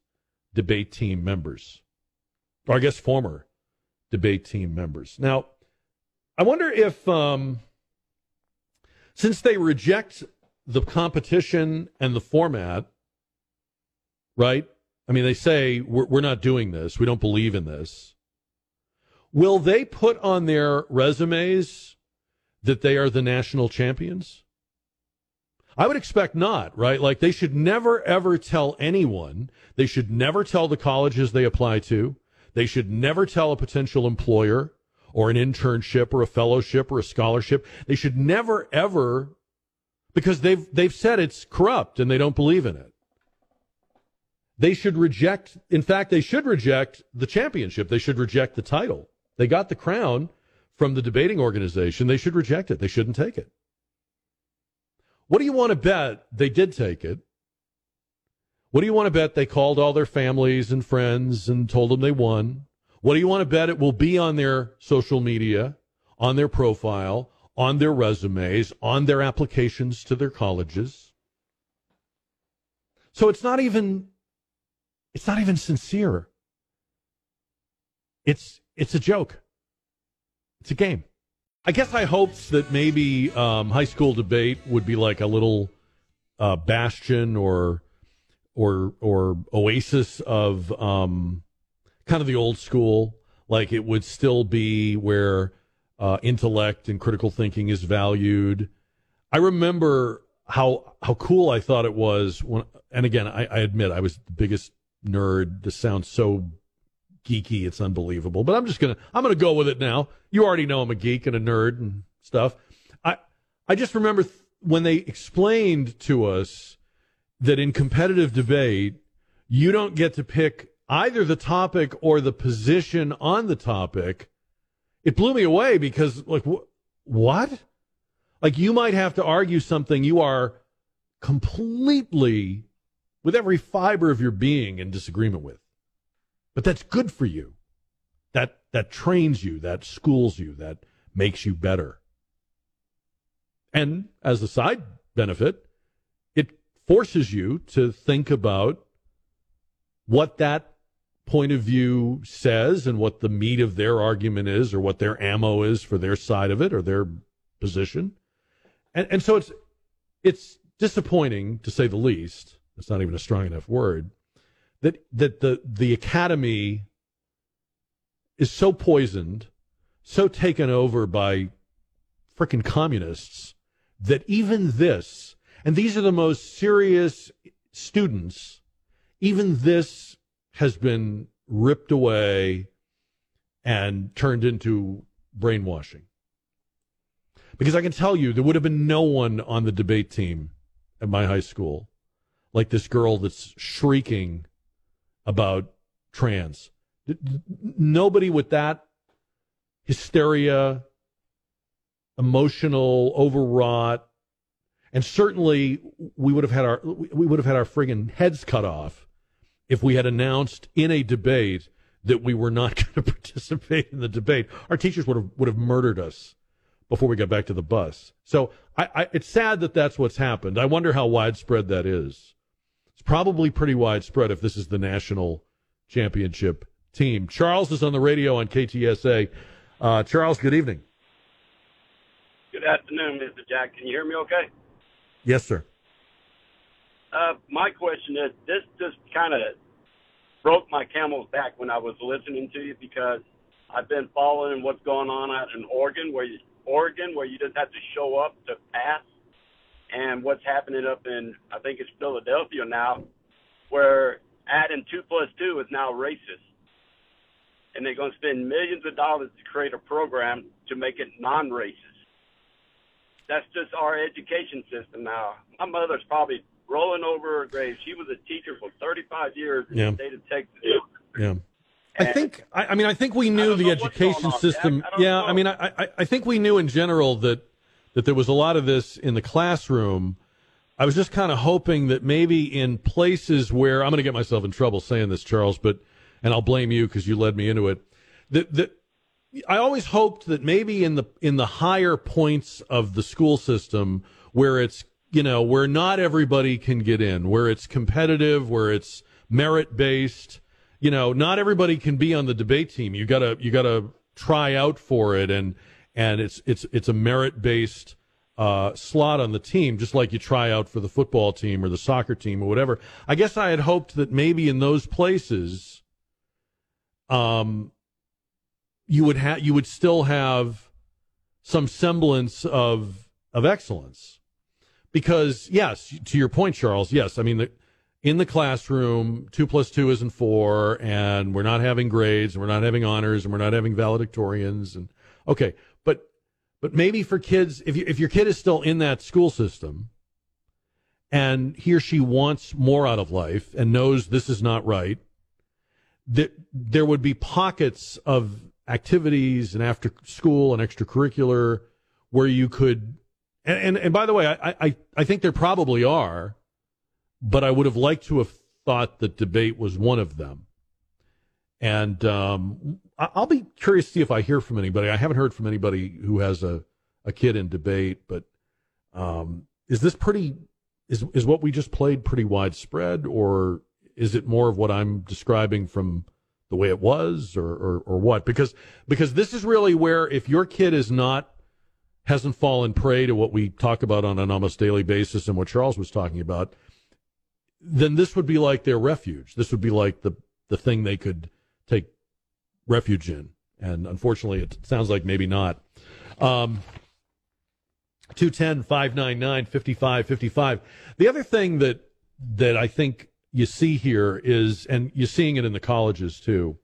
debate team members, or I guess former debate team members. Now, I wonder if, um, since they reject the competition and the format, right? I mean, they say we're, we're not doing this. We don't believe in this. Will they put on their resumes that they are the national champions? I would expect not, right? Like they should never ever tell anyone. They should never tell the colleges they apply to. They should never tell a potential employer or an internship or a fellowship or a scholarship. They should never ever because they've they've said it's corrupt and they don't believe in it. They should reject in fact they should reject the championship. They should reject the title. They got the crown from the debating organization. They should reject it. They shouldn't take it. What do you want to bet they did take it? What do you want to bet they called all their families and friends and told them they won? What do you want to bet it will be on their social media, on their profile, on their resumes, on their applications to their colleges? So it's not even it's not even sincere. It's it's a joke. It's a game. I guess I hoped that maybe um, high school debate would be like a little uh, bastion or or or oasis of um, kind of the old school. Like it would still be where uh, intellect and critical thinking is valued. I remember how how cool I thought it was when, and again, I, I admit I was the biggest nerd. This sounds so geeky. It's unbelievable. But I'm just gonna I'm gonna go with it now. You already know I'm a geek and a nerd and stuff. I I just remember th- when they explained to us that in competitive debate you don't get to pick either the topic or the position on the topic. It blew me away because like wh- what? Like you might have to argue something you are completely with every fiber of your being in disagreement with. But that's good for you. That that trains you, that schools you, that makes you better. And as a side benefit, it forces you to think about what that point of view says and what the meat of their argument is or what their ammo is for their side of it or their position. And and so it's it's disappointing to say the least. It's not even a strong enough word that that the the academy is so poisoned, so taken over by freaking communists that even this, and these are the most serious students, even this has been ripped away and turned into brainwashing. Because I can tell you, there would have been no one on the debate team at my high school like this girl that's shrieking about trans. Nobody with that hysteria, emotional, overwrought, and certainly we would have had our we would have had our friggin' heads cut off if we had announced in a debate that we were not going to participate in the debate. Our teachers would have would have murdered us before we got back to the bus. So I, I, it's sad that that's what's happened. I wonder how widespread that is It's probably pretty widespread if this is the national championship team. Charles is on the radio on KTSA. Uh, Charles, good evening. Good afternoon, Mr. Jack. Can you hear me okay? Yes, sir. Uh, my question is this just kind of broke my camel's back when I was listening to you because I've been following what's going on out in Oregon, where you, Oregon, where you just have to show up to pass, and what's happening up in I think it's Philadelphia now, where adding two plus two is now racist, and they're going to spend millions of dollars to create a program to make it non-racist. That's just our education system now. My mother's probably rolling over her grave. She was a teacher for 35 years in Yeah. the state of Texas. Yeah. I think. I, I mean, I think we knew the education system. yeah, I mean, I, I, I think we knew in general that that there was a lot of this in the classroom. I was just kind of hoping that maybe in places where I'm going to get myself in trouble saying this, Charles, but and I'll blame you because you led me into it. That that I always hoped that maybe in the in the higher points of the school system where it's you know where not everybody can get in, where it's competitive, where it's merit based, you know, not everybody can be on the debate team. You gotta you gotta try out for it, and and it's it's it's a merit based uh, slot on the team, just like you try out for the football team or the soccer team or whatever. I guess I had hoped that maybe in those places, um, you would have you would still have some semblance of of excellence because yes to your point charles yes i mean the, in the classroom two plus two isn't four and we're not having grades and we're not having honors and we're not having valedictorians and okay but but maybe for kids if you, if your kid is still in that school system and he or she wants more out of life and knows this is not right that there would be pockets of activities and after school and extracurricular where you could and, and, and by the way I, I, I think there probably are but I would have liked to have thought that debate was one of them. And um, I'll be curious to see if I hear from anybody. I haven't heard from anybody who has a, a kid in debate, but um, is this pretty, is, is what we just played pretty widespread, or is it more of what I'm describing from the way it was, or, or, or what? Because, because this is really where if your kid is not hasn't fallen prey to what we talk about on an almost daily basis and what Charles was talking about, then this would be like their refuge. This would be like the the thing they could take refuge in. And unfortunately, it sounds like maybe not. Um, 210 599 5555. The other thing that that I think you see here is, and you're seeing it in the colleges too,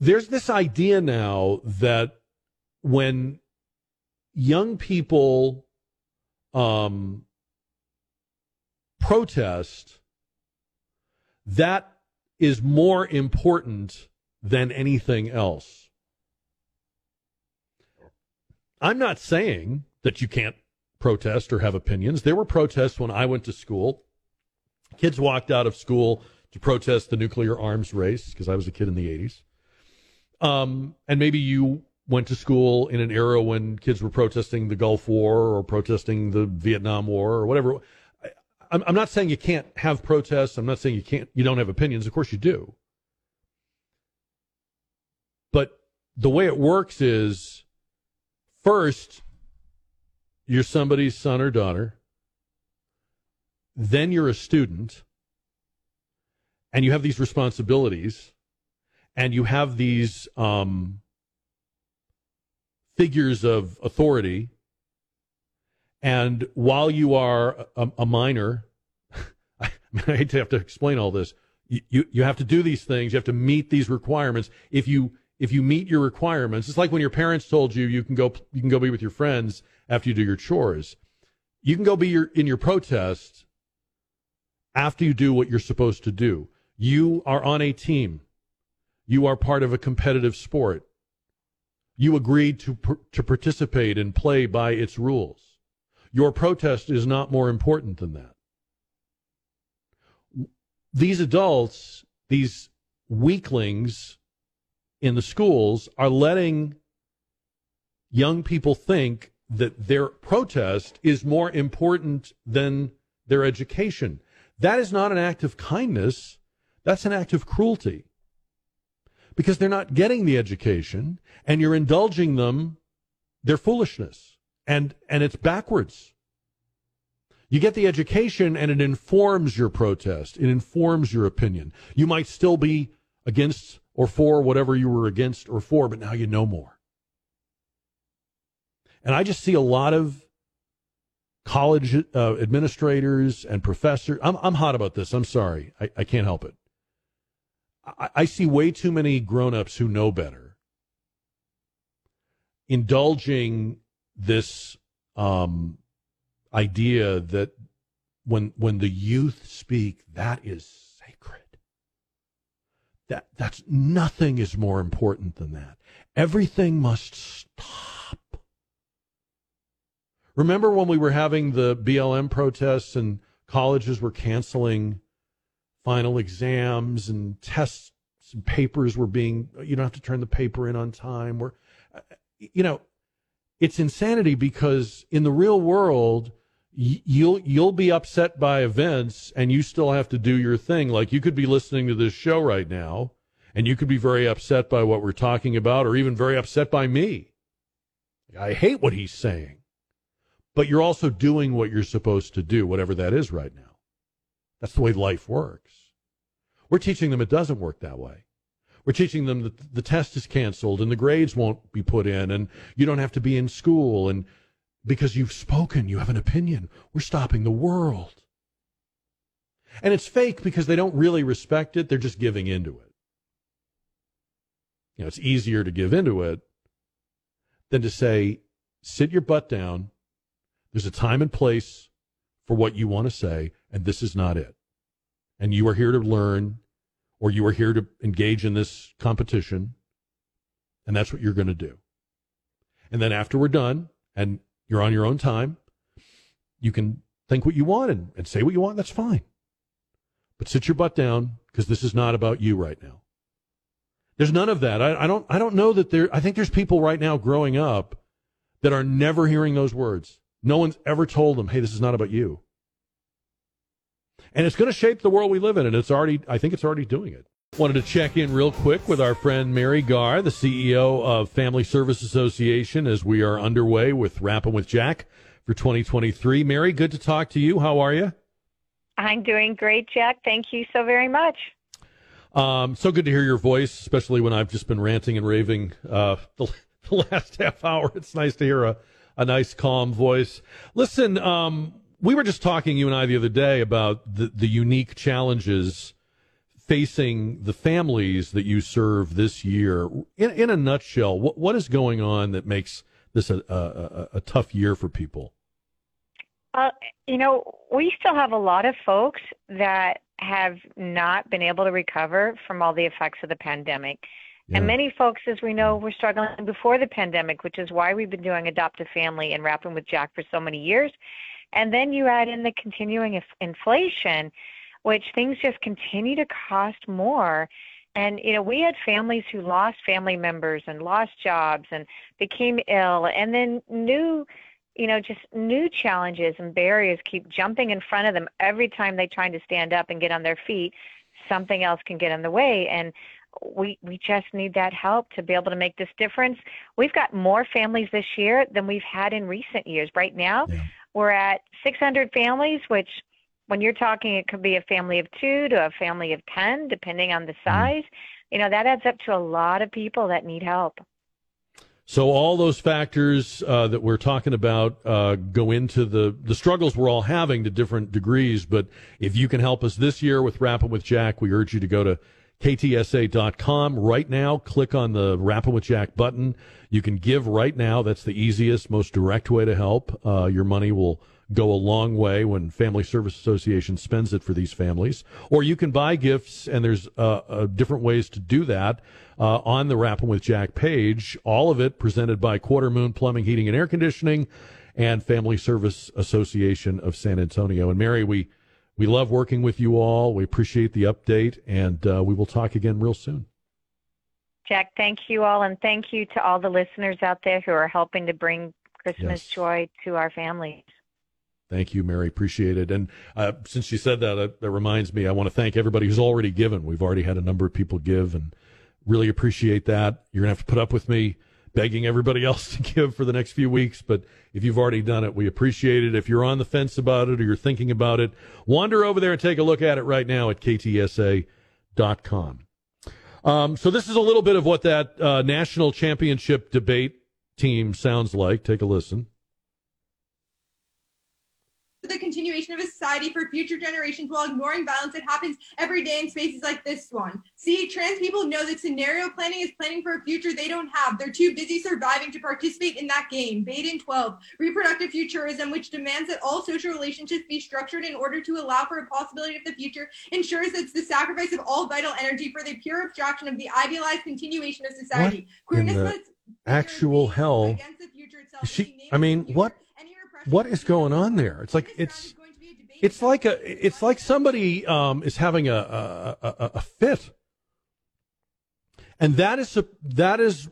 there's this idea now that when young people um, protest, that is more important than anything else. I'm not saying that you can't protest or have opinions. There were protests when I went to school. Kids walked out of school to protest the nuclear arms race because I was a kid in the 80s. Um, and maybe you went to school in an era when kids were protesting the Gulf War or protesting the Vietnam War or whatever. I, I'm, I'm not saying you can't have protests. I'm not saying you can't, you don't have opinions. Of course you do. But the way it works is first, you're somebody's son or daughter. Then you're a student and you have these responsibilities and you have these um, figures of authority. And while you are a, a minor, I, hate to have to explain all this. You, you you have to do these things. You have to meet these requirements. If you if you meet your requirements, it's like when your parents told you you can go you can go be with your friends after you do your chores. You can go be your in your protest after you do what you're supposed to do. You are on a team. You are part of a competitive sport. You agreed to to participate and play by its rules. Your protest is not more important than that. These adults, these weaklings in the schools are letting young people think that their protest is more important than their education. That is not an act of kindness. That's an act of cruelty because they're not getting the education and you're indulging them their foolishness and and it's backwards You get the education and it informs your protest. It informs your opinion. You might still be against or for whatever you were against or for, but now you know more. And I just see a lot of college uh, administrators and professors. I'm, I'm hot about this. I'm sorry. I, I can't help it. I, I see way too many grown-ups who know better indulging this um, idea that when when the youth speak, that is sacred. That that's nothing is more important than that. Everything must stop. Remember when we were having the BLM protests and colleges were canceling final exams and tests and papers were being you don't have to turn the paper in on time. We're uh, you know, it's insanity because in the real world, you'll you'll be upset by events and you still have to do your thing. Like you could be listening to this show right now, and you could be very upset by what we're talking about, or even very upset by me. I hate what he's saying, but you're also doing what you're supposed to do, whatever that is right now. That's the way life works. We're teaching them it doesn't work that way. We're teaching them that the test is canceled and the grades won't be put in and you don't have to be in school. And because you've spoken, you have an opinion. We're stopping the world. And it's fake because they don't really respect it. They're just giving into it. You know, it's easier to give into it than to say, sit your butt down. There's a time and place for what you want to say, and this is not it. And you are here to learn or you are here to engage in this competition, and that's what you're going to do. And then after we're done and you're on your own time, you can think what you want and, and say what you want. That's fine. But sit your butt down because this is not about you right now. There's none of that. I, I don't. I don't know that there. I think there's people right now growing up that are never hearing those words. No one's ever told them, "Hey, this is not about you." And it's going to shape the world we live in. And it's already, I think it's already doing it. Wanted to check in real quick with our friend Mary Garr, the CEO of Family Service Association, as we are underway with Rapping with Jack for 2023. Mary, good to talk to you. How are you? I'm doing great, Jack. Thank you so very much. Um, so good to hear your voice, especially when I've just been ranting and raving uh, the, the last half hour. It's nice to hear a, a nice, calm voice. Listen, um, we were just talking, you and I, the other day about the, the unique challenges facing the families that you serve this year. In, in a nutshell, what, what is going on that makes this a, a, a tough year for people? Uh, you know, we still have a lot of folks that have not been able to recover from all the effects of the pandemic. Yeah. And many folks, as we know, were struggling before the pandemic, which is why we've been doing Adopt a Family and Rapping with Jack for so many years. And then you add in the continuing inflation, which things just continue to cost more. And, you know, we had families who lost family members and lost jobs and became ill, and then new, you know, just new challenges and barriers keep jumping in front of them every time they try to stand up and get on their feet. Something else can get in the way. And we we just need that help to be able to make this difference. We've got more families this year than we've had in recent years. Right now, yeah. We're at 600 families, which when you're talking, it could be a family of two to a family of 10, depending on the mm-hmm. size. Mm. You know, that adds up to a lot of people that need help. So all those factors uh, that we're talking about uh, go into the the struggles we're all having to different degrees. But if you can help us this year with Rapping with Jack, we urge you to go to ktsa.com right now. Click on the Rapping with Jack button. You can give right now. That's the easiest, most direct way to help. Uh, your money will go a long way when Family Service Association spends it for these families. Or you can buy gifts, and there's uh, uh, different ways to do that uh, on the Rapping with Jack page. All of it presented by Quarter Moon Plumbing, Heating, and Air Conditioning and Family Service Association of San Antonio. And Mary, we we love working with you all. We appreciate the update, and uh, we will talk again real soon. Jack, thank you all, and thank you to all the listeners out there who are helping to bring Christmas yes. joy to our families. Thank you, Mary. Appreciate it. And uh, since you said that, uh, that reminds me, I want to thank everybody who's already given. We've already had a number of people give, and really appreciate that. You're going to have to put up with me begging everybody else to give for the next few weeks. But if you've already done it, we appreciate it. If you're on the fence about it or you're thinking about it, wander over there and take a look at it right now at ktsa.com. Um, so this is a little bit of what that uh, national championship debate team sounds like. Take a listen the continuation of a society for future generations while ignoring violence that happens every day in spaces like this one. See, trans people know that scenario planning is planning for a future they don't have. They're too busy surviving to participate in that game. Baden 12, reproductive futurism, which demands that all social relationships be structured in order to allow for a possibility of the future, ensures that it's the sacrifice of all vital energy for the pure abstraction of the idealized continuation of society. The actual hell? She, I mean, what? What is going on there? It's like it's it's like a it's like somebody um, is having a, a, a, a fit, and that is a, that is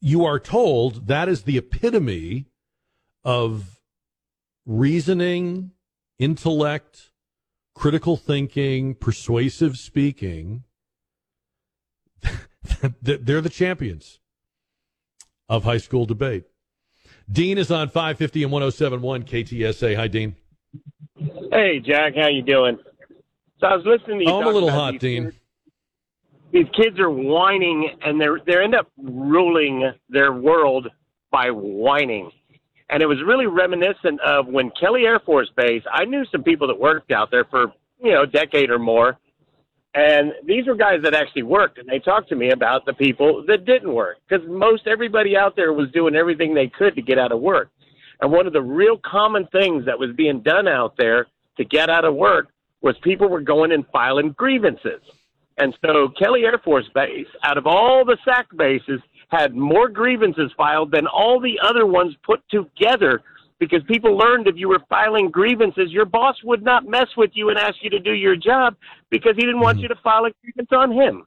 you are told that is the epitome of reasoning, intellect, critical thinking, persuasive speaking. They're the champions of high school debate. Dean is on 550 and 1071 KTSA. Hi, Dean. Hey, Jack. How you doing? So I was listening to you. Oh, I'm a little hot, Dean. Kids. These kids are whining, and they're they end up ruling their world by whining. And it was really reminiscent of when Kelly Air Force Base. I knew some people that worked out there for you know a decade or more, and these were guys that actually worked, and they talked to me about the people that didn't work because most everybody out there was doing everything they could to get out of work. And one of the real common things that was being done out there to get out of work was people were going and filing grievances. And so Kelly Air Force Base, out of all the SAC bases, had more grievances filed than all the other ones put together because people learned if you were filing grievances, your boss would not mess with you and ask you to do your job because he didn't want Mm-hmm. you to file a grievance on him.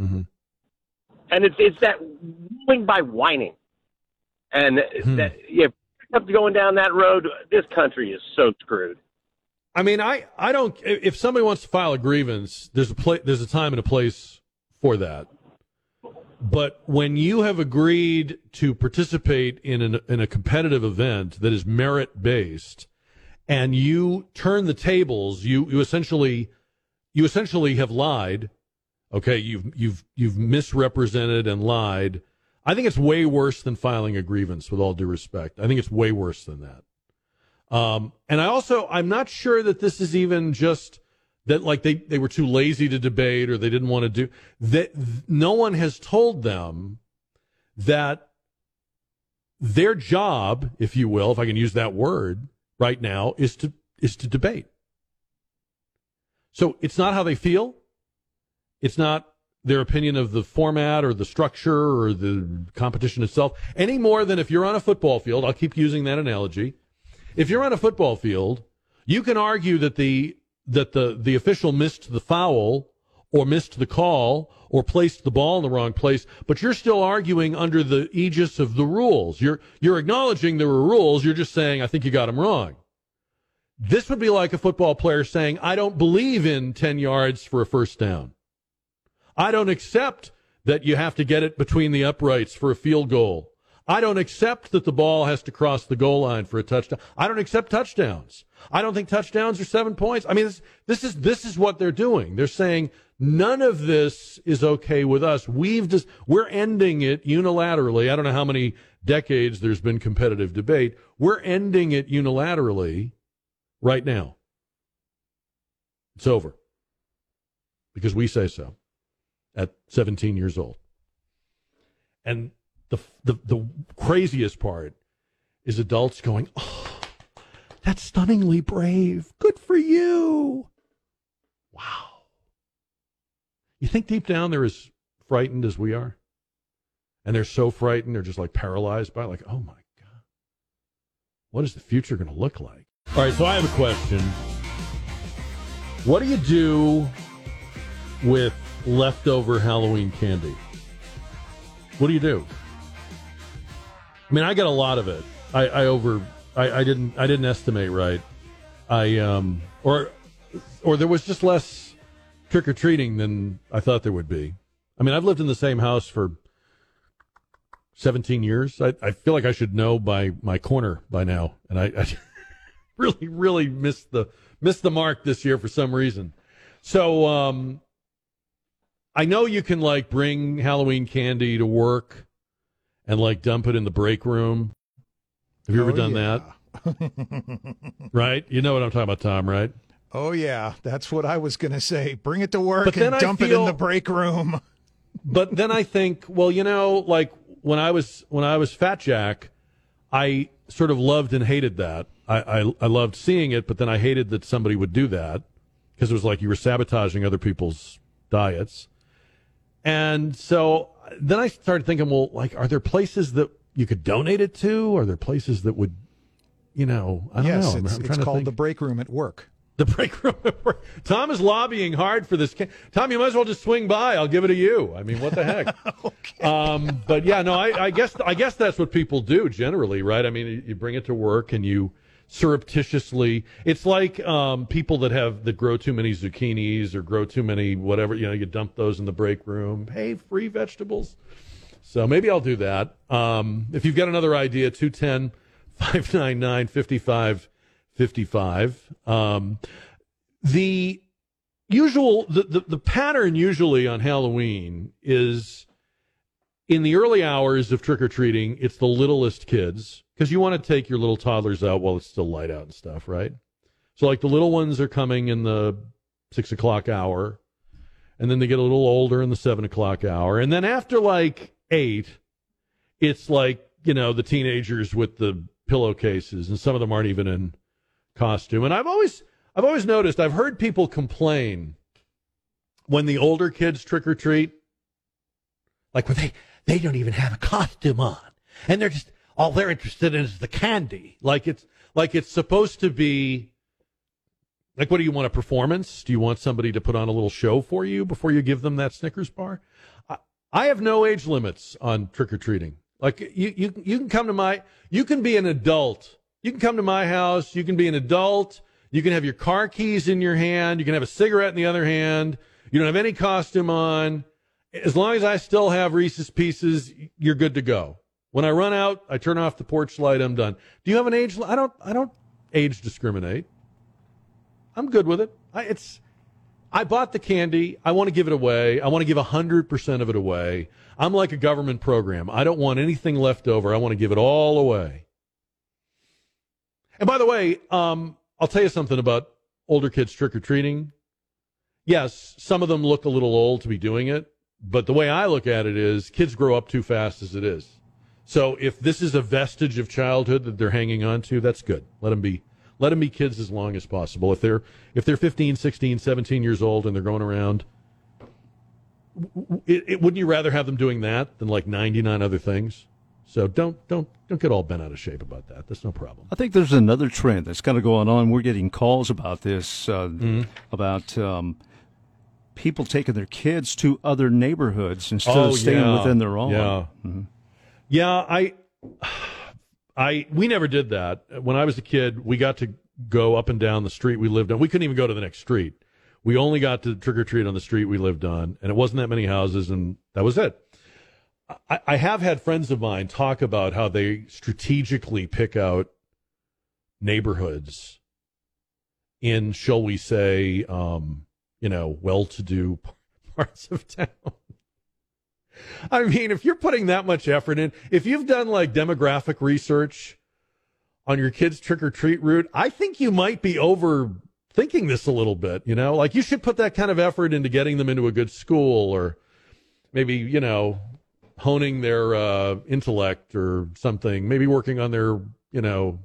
Mm-hmm. And it's it's that ruling by whining, and Hmm. that yeah, going down that road. This country is so screwed. I mean, I, I don't. If somebody wants to file a grievance, there's a pla- there's a time and a place for that. But when you have agreed to participate in an, in a competitive event that is merit based, and you turn the tables, you you essentially you essentially have lied. Okay, you've you've you've misrepresented and lied. I think it's way worse than filing a grievance. With all due respect, I think it's way worse than that. Um, and I also, I'm not sure that this is even just that, like they, they were too lazy to debate or they didn't want to do that. No one has told them that their job, if you will, if I can use that word right now, is to, is to debate. So it's not how they feel. It's not their opinion of the format or the structure or the competition itself any more than if you're on a football field. I'll keep using that analogy if you're on a football field, you can argue that the that the the official missed the foul or missed the call or placed the ball in the wrong place, but you're still arguing under the aegis of the rules. You're you're acknowledging there were rules. You're just saying I think you got them wrong. This would be like a football player saying I don't believe in 10 yards for a first down. I don't accept that you have to get it between the uprights for a field goal. I don't accept that the ball has to cross the goal line for a touchdown. I don't accept touchdowns. I don't think touchdowns are seven points. I mean, this, this is this is what they're doing. They're saying none of this is okay with us. We've just we're ending it unilaterally. I don't know how many decades there's been competitive debate. We're ending it unilaterally right now. It's over because we say so at 17 years old. And the, the the craziest part is adults going, "Oh, that's stunningly brave. Good for you." Wow. You think deep down they're as frightened as we are? And they're so frightened, they're just like paralyzed by it, like, "Oh my god. What is the future going to look like?" All right, so I have a question. What do you do with leftover Halloween candy? What do you do? I mean, I got a lot of it. I, I over, I, I didn't, I didn't estimate right. I um, or, or there was just less trick or treating than I thought there would be. I mean, I've lived in the same house for 17 years. I, I feel like I should know by my corner by now, and I, I really, really missed the missed the mark this year for some reason. So um, I know you can like bring Halloween candy to work and like dump it in the break room. Have you ever Oh, done yeah. that? Right? You know what I'm talking about, Tom, right? Oh yeah, that's what I was going to say. Bring it to work and I dump it in the break room. but then I think, well, you know, like when I was when I was Fat Jack, I sort of loved and hated that. I I, I loved seeing it, but then I hated that somebody would do that because it was like you were sabotaging other people's diets. And so then I started thinking, well, like, are there places that you could donate it to? Are there places that would, you know, I don't yes, know. I'm- it's, I'm it's called think. the break room at work. The break room. At work. Tom is lobbying hard for this. Tom, you might as well just swing by. I'll give it to you. I mean, what the heck? um, but yeah, no, I, I guess I guess that's what people do generally, right? I mean, you bring it to work and you surreptitiously. It's like um, people that have that grow too many zucchinis or grow too many whatever. You know, you dump those in the break room. Hey, free vegetables. So maybe I'll do that. Um, if you've got another idea, 210 599 5555. Um, the usual, the, the, the pattern usually on Halloween is in the early hours of trick or treating, it's the littlest kids because you want to take your little toddlers out while it's still light out and stuff, right? So, like the little ones are coming in the six o'clock hour, and then they get a little older in the seven o'clock hour. And then after like eight, it's like, you know, the teenagers with the pillowcases, and some of them aren't even in costume. And I've always I've always noticed, I've heard people complain when the older kids trick or treat, like when they they don't even have a costume on. And they're just all they're interested in is the candy. Like it's like it's supposed to be like, what do you want? A performance? Do you want somebody to put on a little show for you before you give them that Snickers bar? I, I have no age limits on trick or treating. Like, you, you, you can come to my, you can be an adult. You can come to my house. You can be an adult. You can have your car keys in your hand. You can have a cigarette in the other hand. You don't have any costume on. As long as I still have Reese's Pieces, you're good to go. When I run out, I turn off the porch light. I'm done. Do you have an age? I don't. I don't age discriminate. I'm good with it. I, it's. I bought the candy. I want to give it away. I want to give hundred percent of it away. I'm like a government program. I don't want anything left over. I want to give it all away. And by the way, um, I'll tell you something about older kids trick or treating. Yes, some of them look a little old to be doing it, but the way I look at it is kids grow up too fast as it is. So if this is a vestige of childhood that they're hanging on to, that's good. Let them be let them be kids as long as possible. If they're if they're 15, 16, 17 years old and they're going around it, it, wouldn't you rather have them doing that than like 99 other things? So don't don't don't get all bent out of shape about that. That's no problem. I think there's another trend that's kind of going on. We're getting calls about this, uh, Mm-hmm. about um, people taking their kids to other neighborhoods instead Oh, of staying yeah. within their own. Yeah. Mhm. Yeah, I, I, we never did that. When I was a kid, we got to go up and down the street we lived on. We couldn't even go to the next street. We only got to trick or treat on the street we lived on, and it wasn't that many houses, and that was it. I, I have had friends of mine talk about how they strategically pick out neighborhoods in, shall we say, um, you know, well-to-do parts of town. I mean, if you're putting that much effort in, if you've done like demographic research on your kid's trick or treat route, I think you might be overthinking this a little bit. You know, like you should put that kind of effort into getting them into a good school or maybe, you know, honing their uh, intellect or something, maybe working on their, you know,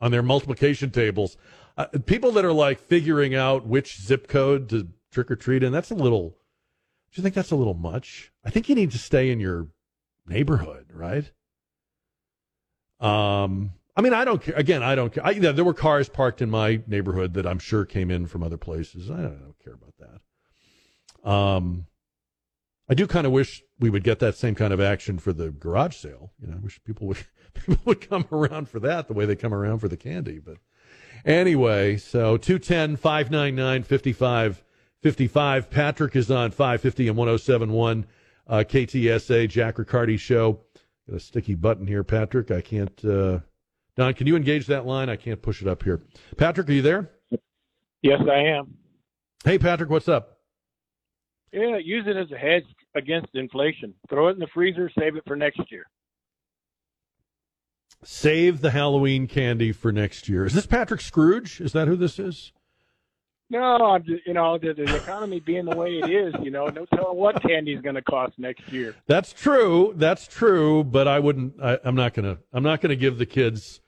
on their multiplication tables. Uh, people that are like figuring out which zip code to trick or treat in, that's a little. Do you think that's a little much? I think you need to stay in your neighborhood, right? Um, I mean, I don't care. Again, I don't care. I, there were cars parked in my neighborhood that I'm sure came in from other places. I don't, I don't care about that. Um, I do kind of wish we would get that same kind of action for the garage sale. You know, I wish people would people would come around for that the way they come around for the candy. But anyway, so 210 599 5555. Patrick is on 550 and 1071. uh, KTSA Jack Riccardi show. Got a sticky button here, Patrick. I can't. Uh, Don, can you engage that line? I can't push it up here. Patrick, are you there? Yes, I am. Hey, Patrick, what's up? Yeah, use it as a hedge against inflation. Throw it in the freezer, save it for next year. Save the Halloween candy for next year. Is this Patrick Scrooge? Is that who this is? No, I'm just, you know, the, the economy being the way it is, you know, no telling what candy is going to cost next year. That's true. That's true. But I wouldn't. I, I'm not gonna. I'm not gonna give the kids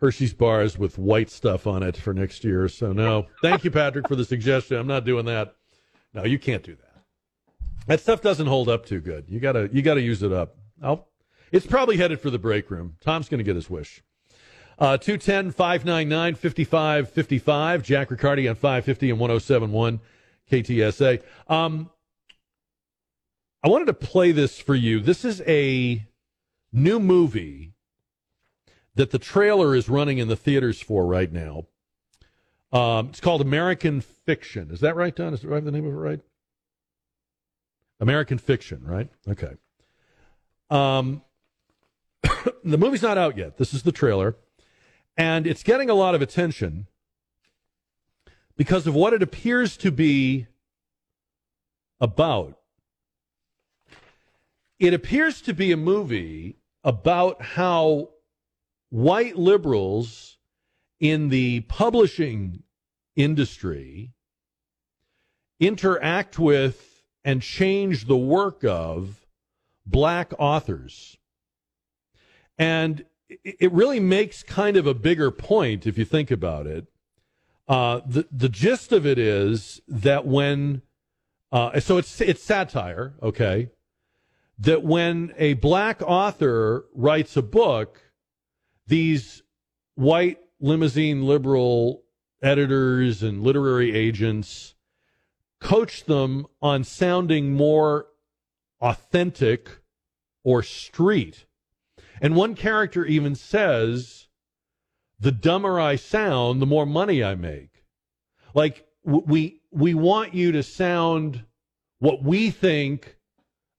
Hershey's bars with white stuff on it for next year. So no. Thank you, Patrick, for the suggestion. I'm not doing that. No, you can't do that. That stuff doesn't hold up too good. You gotta. You gotta use it up. I'll, it's probably headed for the break room. Tom's gonna get his wish. Uh, 210 599 5555. Jack Riccardi on 550 and 1071 KTSA. Um, I wanted to play this for you. This is a new movie that the trailer is running in the theaters for right now. Um, it's called American Fiction. Is that right, Don? Is that right? The name of it right? American Fiction, right? Okay. Um, the movie's not out yet. This is the trailer. And it's getting a lot of attention because of what it appears to be about. It appears to be a movie about how white liberals in the publishing industry interact with and change the work of black authors. And it really makes kind of a bigger point if you think about it. Uh, the the gist of it is that when uh, so it's it's satire, okay, that when a black author writes a book, these white limousine liberal editors and literary agents coach them on sounding more authentic or street and one character even says, the dumber I sound, the more money I make. Like we we want you to sound what we think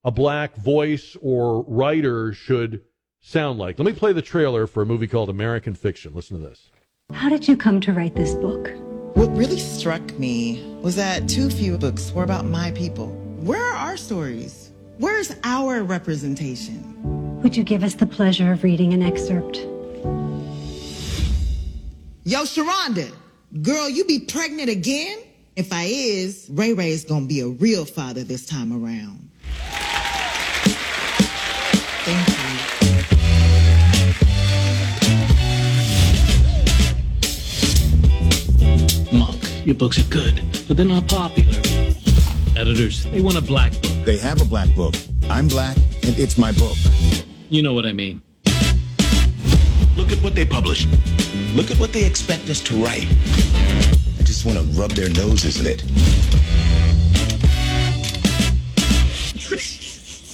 a black voice or writer should sound like. Let me play the trailer for a movie called American Fiction. Listen to this. How did you come to write this book? What really struck me was that too few books were about my people. Where are our stories? Where's our representation? Would you give us the pleasure of reading an excerpt? Yo, Sharonda, girl, you be pregnant again? If I is, Ray Ray is gonna be a real father this time around. Thank you. Monk, your books are good, but they're not popular. Editors, they want a black book. They have a black book. I'm black, and it's my book. You know what I mean. Look at what they publish. Look at what they expect us to write. I just want to rub their noses in it.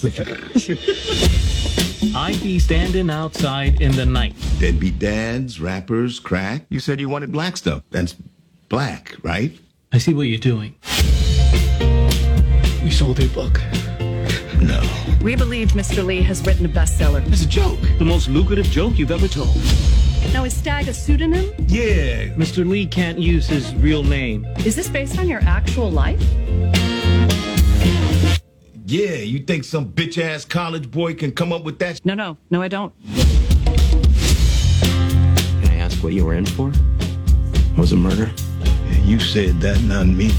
I'd be standing outside in the night. Deadbeat dads, rappers, crack. You said you wanted black stuff. That's black, right? I see what you're doing. We sold a book. No. We believe Mr. Leigh has written a bestseller. It's a joke. The most lucrative joke you've ever told. Now, is Stagg a pseudonym? Yeah. Mr. Leigh can't use his real name. Is this based on your actual life? Yeah, you think some bitch ass college boy can come up with that? No, no, no, I don't. Can I ask what you were in for? Was it murder? Yeah, you said that, not me.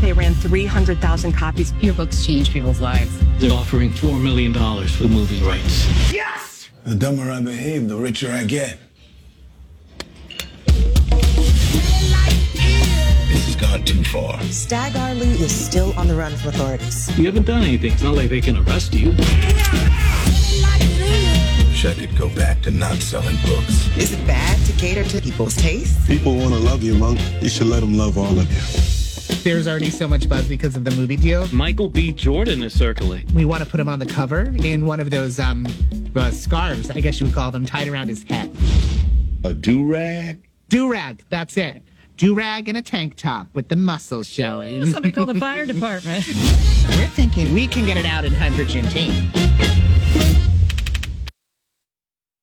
They ran 300,000 copies. Your books change people's lives. They're offering $4 million for the movie rights. Yes! The dumber I behave, the richer I get. This has gone too far. Stagg R. Leigh is still on the run from authorities. You haven't done anything. It's not like they can arrest you. Wish I could go back to not selling books. Is it bad to cater to people's tastes? People want to love you, Monk. You should let them love all of you. There's already so much buzz because of the movie deal. Michael B. Jordan is circling. We want to put him on the cover in one of those um uh, scarves, I guess you would call them, tied around his head. A do rag? Do rag, that's it. do rag and a tank top with the muscles showing. Somebody call the fire department. We're thinking we can get it out in hundreds and team.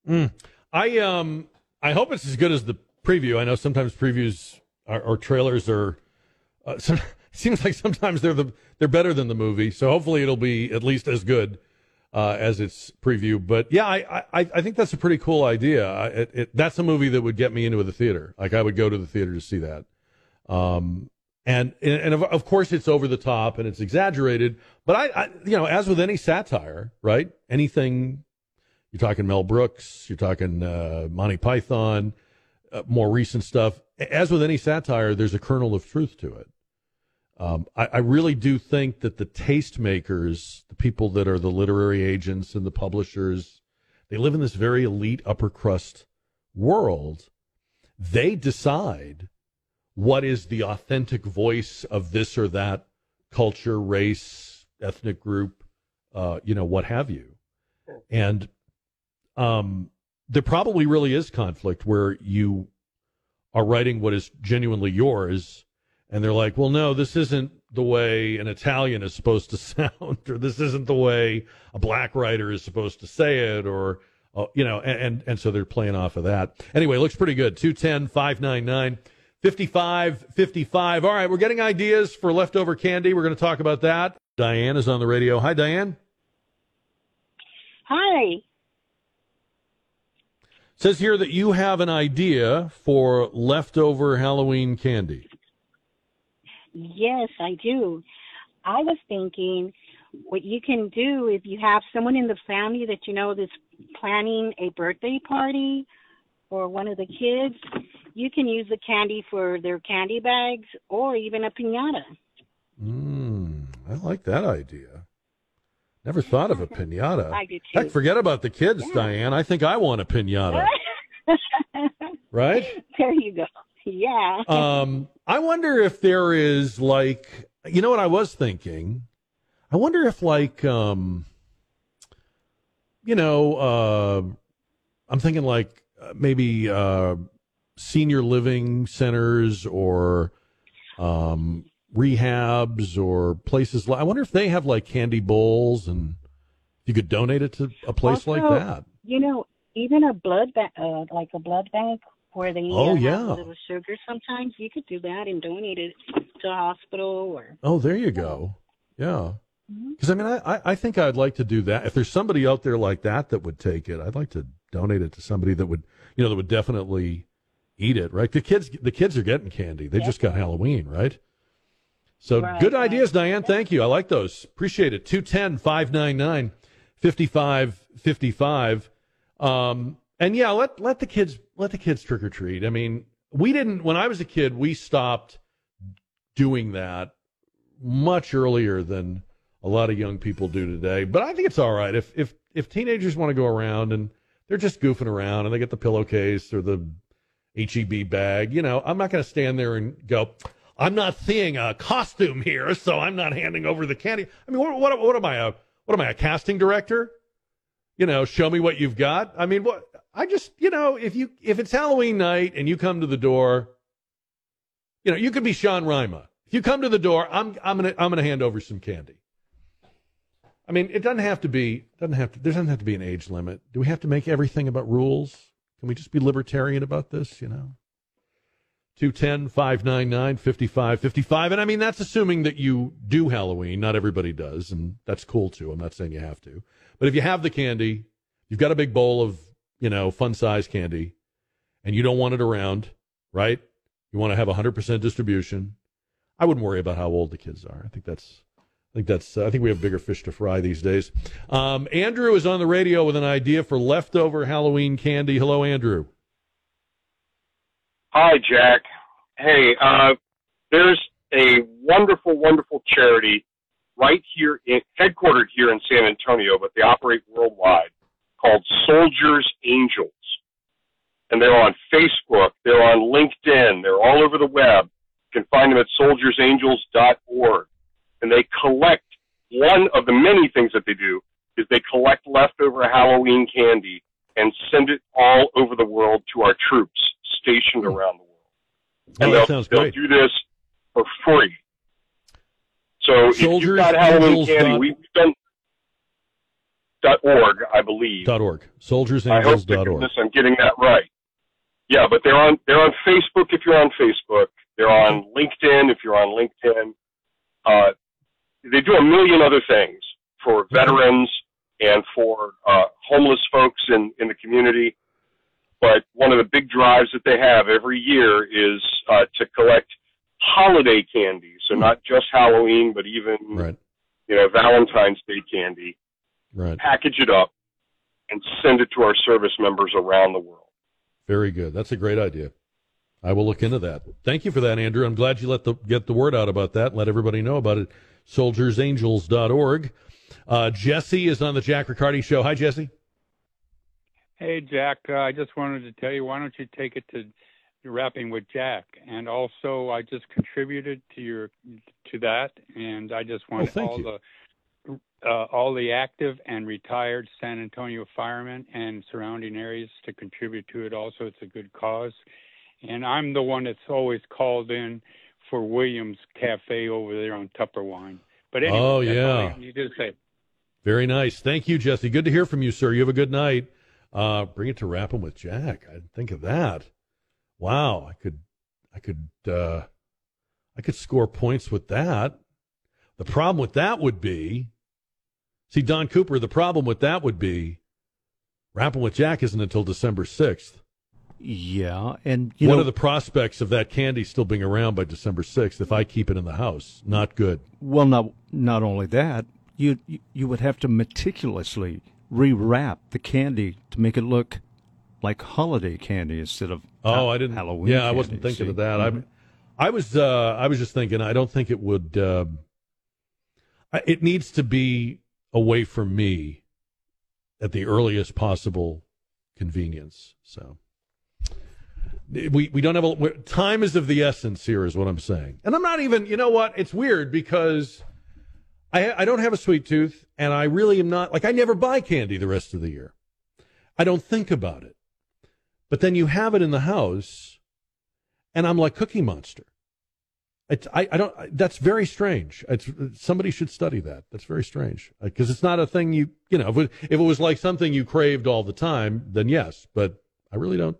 Mm. I um I hope it's as good as the preview. I know sometimes previews are, or trailers are. Uh, some, seems like sometimes they're the they're better than the movie. So hopefully it'll be at least as good uh, as its preview. But yeah, I, I I think that's a pretty cool idea. It, it, that's a movie that would get me into the theater. Like I would go to the theater to see that. Um, and and of, of course it's over the top and it's exaggerated. But I, I you know as with any satire, right? Anything you're talking Mel Brooks, you're talking uh, Monty Python, uh, more recent stuff. As with any satire, there's a kernel of truth to it. Um, I, I, really do think that the tastemakers, the people that are the literary agents and the publishers, they live in this very elite upper crust world. They decide what is the authentic voice of this or that culture, race, ethnic group, uh, you know, what have you. And um, there probably really is conflict where you are writing what is genuinely yours, and they're like, well, no, this isn't the way an Italian is supposed to sound, or this isn't the way a black writer is supposed to say it, or, uh, you know, and, and, and, so they're playing off of that. Anyway, looks pretty good. 210 599 5555. All right, we're getting ideas for leftover candy. We're going to talk about that. Diane is on the radio. Hi, Diane. Hi. Says here that you have an idea for leftover Halloween candy. Yes, I do. I was thinking what you can do if you have someone in the family that you know that's planning a birthday party for one of the kids, you can use the candy for their candy bags or even a pinata. Mm, I like that idea. Never thought of a pinata. I do too. Heck, forget about the kids, yeah. Diane. I think I want a pinata. right? There you go. Yeah. Um, I wonder if there is like, you know what I was thinking? I wonder if like, um, you know, uh, I'm thinking like maybe uh, senior living centers or um, rehabs or places. Like, I wonder if they have like candy bowls and you could donate it to a place also, like that. You know, even a blood bank, uh, like a blood bank where they oh, yeah. a little sugar. Sometimes you could do that and donate it to a hospital or. Oh, there you go. Yeah. Because I mean, I, I think I'd like to do that. If there's somebody out there like that that would take it, I'd like to donate it to somebody that would, you know, that would definitely eat it. Right? The kids, the kids are getting candy. They just got Halloween, right? So Right, good right. ideas, Diane. Thank you. I like those. Appreciate it. 210 599 5555. Um, and yeah, let, let the kids, let the kids trick or treat. I mean, we didn't, when I was a kid, we stopped doing that much earlier than a lot of young people do today. But I think it's all right. If, if, if teenagers want to go around and they're just goofing around and they get the pillowcase or the HEB bag, you know, I'm not going to stand there and go, I'm not seeing a costume here, so I'm not handing over the candy. I mean, what, what, what am I a what am I a casting director? You know, show me what you've got. I mean, what I just you know, if you if it's Halloween night and you come to the door, you know, you could be Sean Rima. If you come to the door, I'm I'm gonna I'm gonna hand over some candy. I mean, it doesn't have to be doesn't have to there doesn't have to be an age limit. Do we have to make everything about rules? Can we just be libertarian about this? You know. 210 599 5555. And I mean, that's assuming that you do Halloween. Not everybody does, and that's cool too. I'm not saying you have to. But if you have the candy, you've got a big bowl of, you know, fun size candy, and you don't want it around, right? You want to have 100% distribution. I wouldn't worry about how old the kids are. I think that's. I think that's. Uh, I think we have bigger fish to fry these days. Um, Andrew is on the radio with an idea for leftover Halloween candy. Hello, Andrew. Hi, Jack. Hey, uh, there's a wonderful, wonderful charity right here, in, headquartered here in San Antonio, but they operate worldwide, called Soldiers Angels. And they're on Facebook, they're on LinkedIn, they're all over the web. You can find them at soldiersangels.org. And they collect, one of the many things that they do is they collect leftover Halloween candy and send it all over the world to our troops stationed around the world. and Oh, they'll, they'll do this for free. So if you've got Halloween Soldiers candy, we've done dot org, I believe. Dot org. I hope Soldiersangels dot org. I'm getting that right. Yeah, but they're on they're on Facebook if you're on Facebook. They're on LinkedIn if you're on LinkedIn. Uh, they do a million other things for veterans and for uh, homeless folks in, in the community. But one of the big drives that they have every year is uh, to collect holiday candy. So not just Halloween, but even Right. you know Valentine's Day candy. Right. Package it up and send it to our service members around the world. Very good. That's a great idea. I will look into that. Thank you for that, Andrew. I'm glad you let the get the word out about that. Let everybody know about it. Soldiersangels.org. Uh, Jesse is on the Jack Riccardi show. Hi, Jesse. Hey, Jack, uh, I just wanted to tell you, why don't you take it to wrapping with Jack? And also, I just contributed to your to that, and I just want Oh, all you. the uh, all the active and retired San Antonio firemen and surrounding areas to contribute to it. Also, it's a good cause, and I'm the one that's always called in for Williams Cafe over there on Tupperwine. But anyway, Oh, yeah. You just say. Very nice. Thank you, Jesse. Good to hear from you, sir. You have a good night. Uh, bring it to wrapping with Jack. I didn't think of that. Wow, I could, I could, uh, I could score points with that. The problem with that would be, see, Don Cooper. The problem with that would be, wrapping with Jack isn't until December sixth. Yeah, and you One know, of the prospects of that candy still being around by December sixth, if I keep it in the house, not good. well, not not only that, you you- would have to meticulously rewrap the candy to make it look like holiday candy instead of Oh, ha- I didn't. Halloween. Yeah, I wasn't thinking see? of that. Mhm. I, I was. Uh, I was just thinking. I don't think it would. Uh, it needs to be away from me at the earliest possible convenience. So we we don't have a time is of the essence here, is what I'm saying. And I'm not even. You know what? It's weird because I I don't have a sweet tooth, and I really am not like I never buy candy the rest of the year. I don't think about it. But then you have it in the house, and I'm like Cookie Monster. It's, I, I don't. That's very strange. It's somebody should study that. That's very strange because it's not a thing you you know. If it, if it was like something you craved all the time, then yes. But I really don't.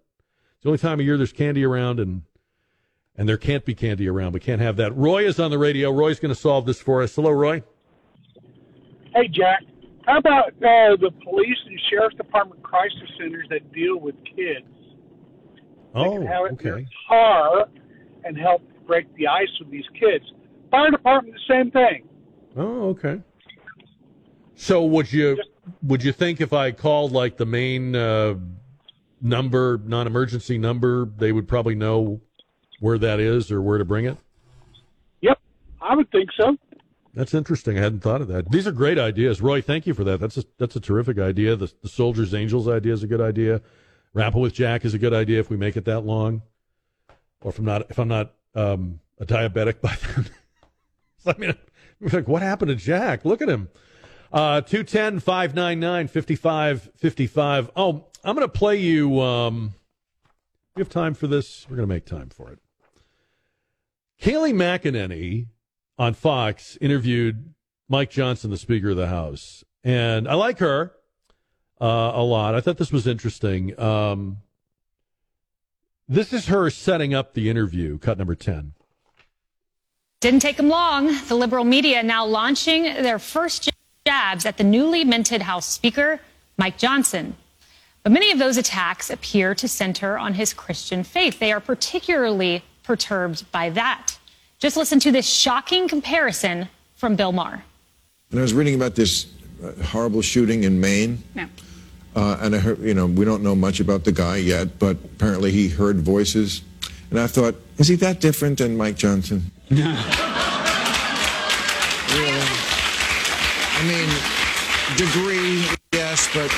It's the only time of year there's candy around, and and there can't be candy around. We can't have that. Roy is on the radio. Roy's going to solve this for us. Hello, Roy. Hey, Jack. How about uh, the police and sheriff's department crisis centers that deal with kids? Oh, have it in their okay. car and help break the ice with these kids. Fire department, the same thing. Oh, okay. So would you would you think if I called like the main uh, number, non-emergency number, they would probably know where that is or where to bring it? Yep, I would think so. That's interesting. I hadn't thought of that. These are great ideas, Roy. Thank you for that. That's a that's a terrific idea. The the soldiers angels idea is a good idea. Rapping with Jack is a good idea if we make it that long, or if I'm not if I'm not um, a diabetic by then. I mean, like what happened to Jack? Look at him. Uh, 210 599 5555. Oh, I'm going to play you. Um, we have time for this. We're going to make time for it. Kayleigh McEnany on Fox interviewed Mike Johnson, the Speaker of the House, and I like her uh, a lot. I thought this was interesting. Um, this is her setting up the interview, cut number 10. Didn't take them long. The liberal media now launching their first jabs at the newly minted House Speaker, Mike Johnson. But many of those attacks appear to center on his Christian faith. They are particularly perturbed by that. Just listen to this shocking comparison from Bill Maher. And I was reading about this uh, horrible shooting in Maine. No. Uh, and I heard, you know, we don't know much about the guy yet, but apparently he heard voices. And I thought, is he that different than Mike Johnson? really? I mean, degree, yes, but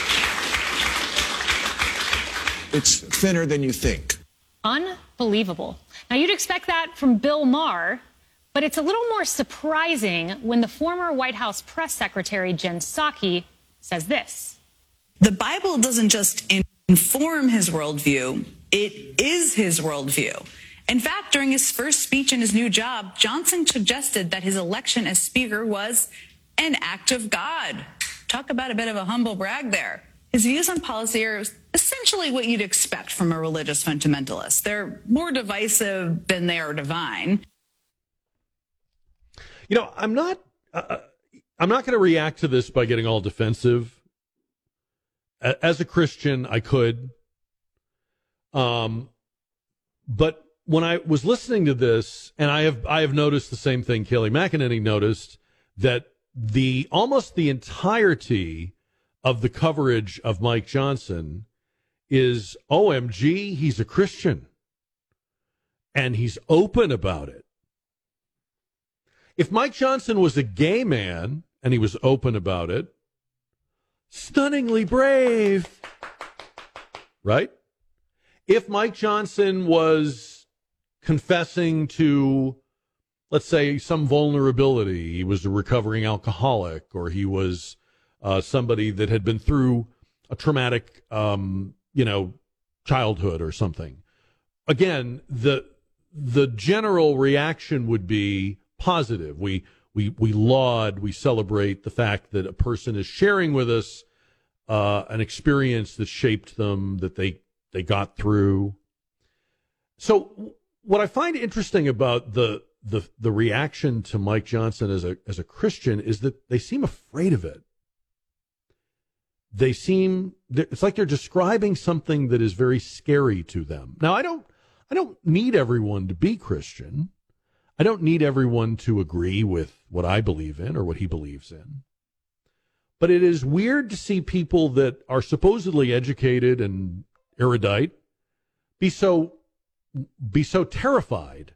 it's thinner than you think. Unbelievable. Now, you'd expect that from Bill Maher, but it's a little more surprising when the former White House press secretary, Jen Psaki, says this. The Bible doesn't just inform his worldview, it is his worldview. In fact, during his first speech in his new job, Johnson suggested that his election as Speaker was an act of God. Talk about a bit of a humble brag there. His views on policy are essentially what you'd expect from a religious fundamentalist. They're more divisive than they are divine. You know, I'm not. Uh, I'm not going to react to this by getting all defensive. As a Christian, I could. Um, but when I was listening to this, and I have I have noticed the same thing Kayleigh McEnany noticed that the almost the entirety of the coverage of Mike Johnson is OMG, he's a Christian. And he's open about it. If Mike Johnson was a gay man and he was open about it, stunningly brave. Right? If Mike Johnson was confessing to, let's say, some vulnerability, he was a recovering alcoholic or he was uh, somebody that had been through a traumatic, um, you know, childhood or something. Again, the the general reaction would be positive. We we we laud, we celebrate the fact that a person is sharing with us uh, an experience that shaped them, that they they got through. So, what I find interesting about the the the reaction to Mike Johnson as a as a Christian is that they seem afraid of it they seem it's like they're describing something that is very scary to them. Now I don't I don't need everyone to be Christian. I don't need everyone to agree with what I believe in or what he believes in. But it is weird to see people that are supposedly educated and erudite be so be so terrified.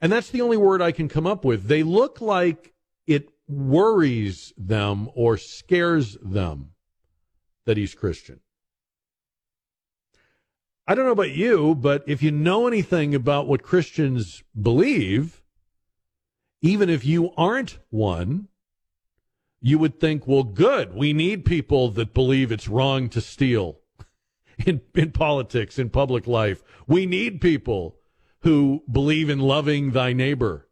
And that's the only word I can come up with. They look like it worries them or scares them that he's Christian. I don't know about you, but if you know anything about what Christians believe, even if you aren't one, you would think, well, good. We need people that believe it's wrong to steal in, in politics, in public life. We need people who believe in loving thy neighbor.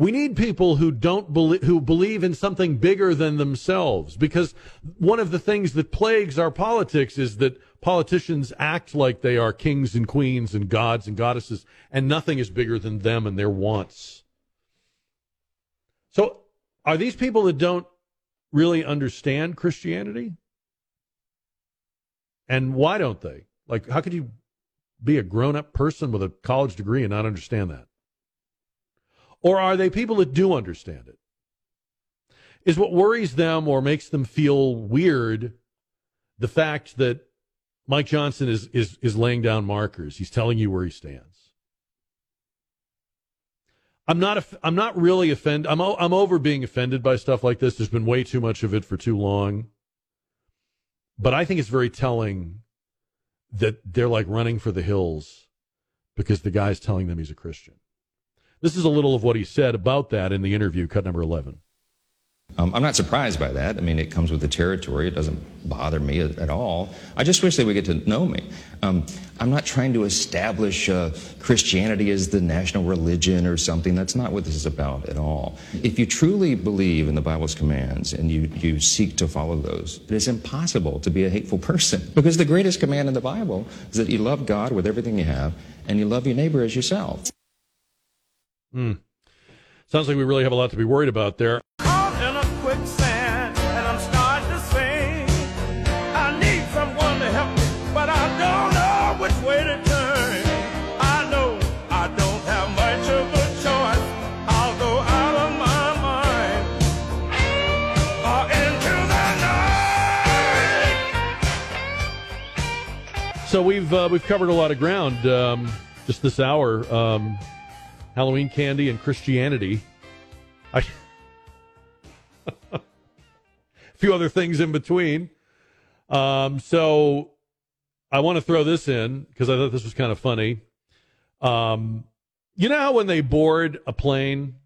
We need people who don't believe, who believe in something bigger than themselves because one of the things that plagues our politics is that politicians act like they are kings and queens and gods and goddesses and nothing is bigger than them and their wants. So are these people that don't really understand Christianity? And why don't they? Like, how could you be a grown up person with a college degree and not understand that? Or are they people that do understand it? Is what worries them or makes them feel weird the fact that Mike Johnson is, is, is laying down markers? He's telling you where he stands. I'm not I'm not really offended. I'm I'm over being offended by stuff like this. There's been way too much of it for too long. But I think it's very telling that they're like running for the hills because the guy's telling them he's a Christian. This is a little of what he said about that in the interview, cut number 11. Um, I'm not surprised by that. I mean, it comes with the territory. It doesn't bother me at, all. I just wish they would get to know me. Um, I'm not trying to establish uh, Christianity as the national religion or something. That's not what this is about at all. If you truly believe in the Bible's commands and you, you seek to follow those, it is impossible to be a hateful person. Because the greatest command in the Bible is that you love God with everything you have and you love your neighbor as yourself. Hmm. Sounds like we really have a lot to be worried about there. So we've uh, we've covered a lot of ground um, just this hour. Um, Halloween candy and Christianity. I, a few other things in between. Um, so I want to throw this in because I thought this was kind of funny. Um, you know how when they board a plane,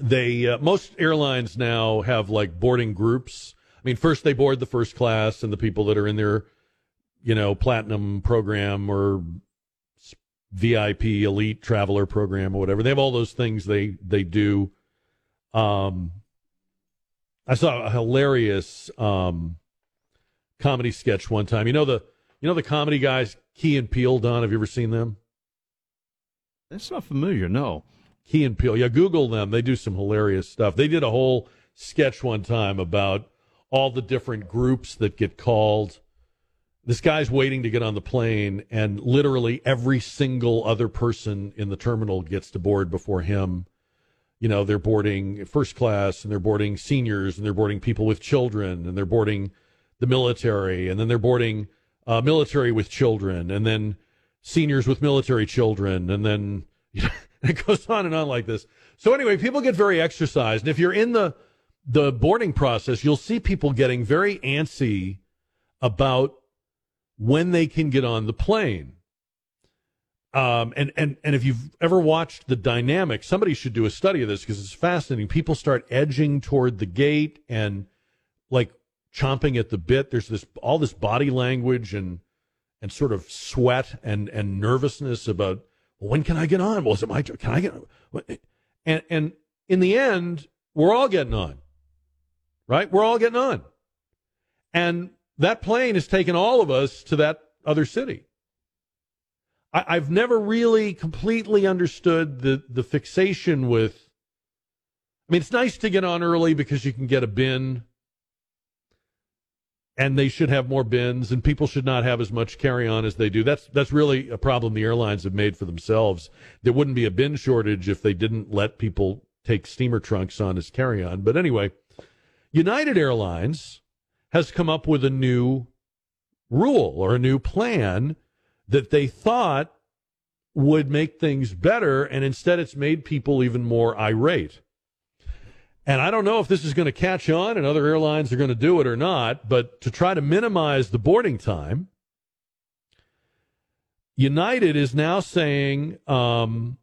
they uh, most airlines now have like boarding groups. I mean, first they board the first class and the people that are in their, you know, platinum program or VIP elite traveler program or whatever. They have all those things they they do. Um, I saw a hilarious um, comedy sketch one time. You know the you know the comedy guys Key and Peele. Don, have you ever seen them? That's not familiar. No. Key and Peele. Yeah, Google them. They do some hilarious stuff. They did a whole sketch one time about all the different groups that get called. This guy's waiting to get on the plane, and literally every single other person in the terminal gets to board before him. You know, they're boarding first class, and they're boarding seniors, and they're boarding people with children, and they're boarding the military, and then they're boarding uh, military with children, and then seniors with military children, and then you know, it goes on and on like this. So anyway, people get very exercised. And if you're in the the boarding process, you'll see people getting very antsy about when they can get on the plane. Um, and, and, and if you've ever watched the dynamic, somebody should do a study of this because it's fascinating. People start edging toward the gate and like chomping at the bit. There's this, all this body language and, and sort of sweat and, and nervousness about, well, when can I get on? Well, is it my, can I get, and, and in the end, we're all getting on right? We're all getting on. And that plane has taken all of us to that other city. I, have never really completely understood the, the fixation with. I mean, it's nice to get on early because you can get a bin, and they should have more bins, and people should not have as much carry on as they do. That's that's really a problem the airlines have made for themselves. There wouldn't be a bin shortage if they didn't let people take steamer trunks on as carry on. But anyway, United Airlines has come up with a new rule or a new plan that they thought would make things better, and instead it's made people even more irate. And I don't know if this is going to catch on and other airlines are going to do it or not, but to try to minimize the boarding time, United is now saying um,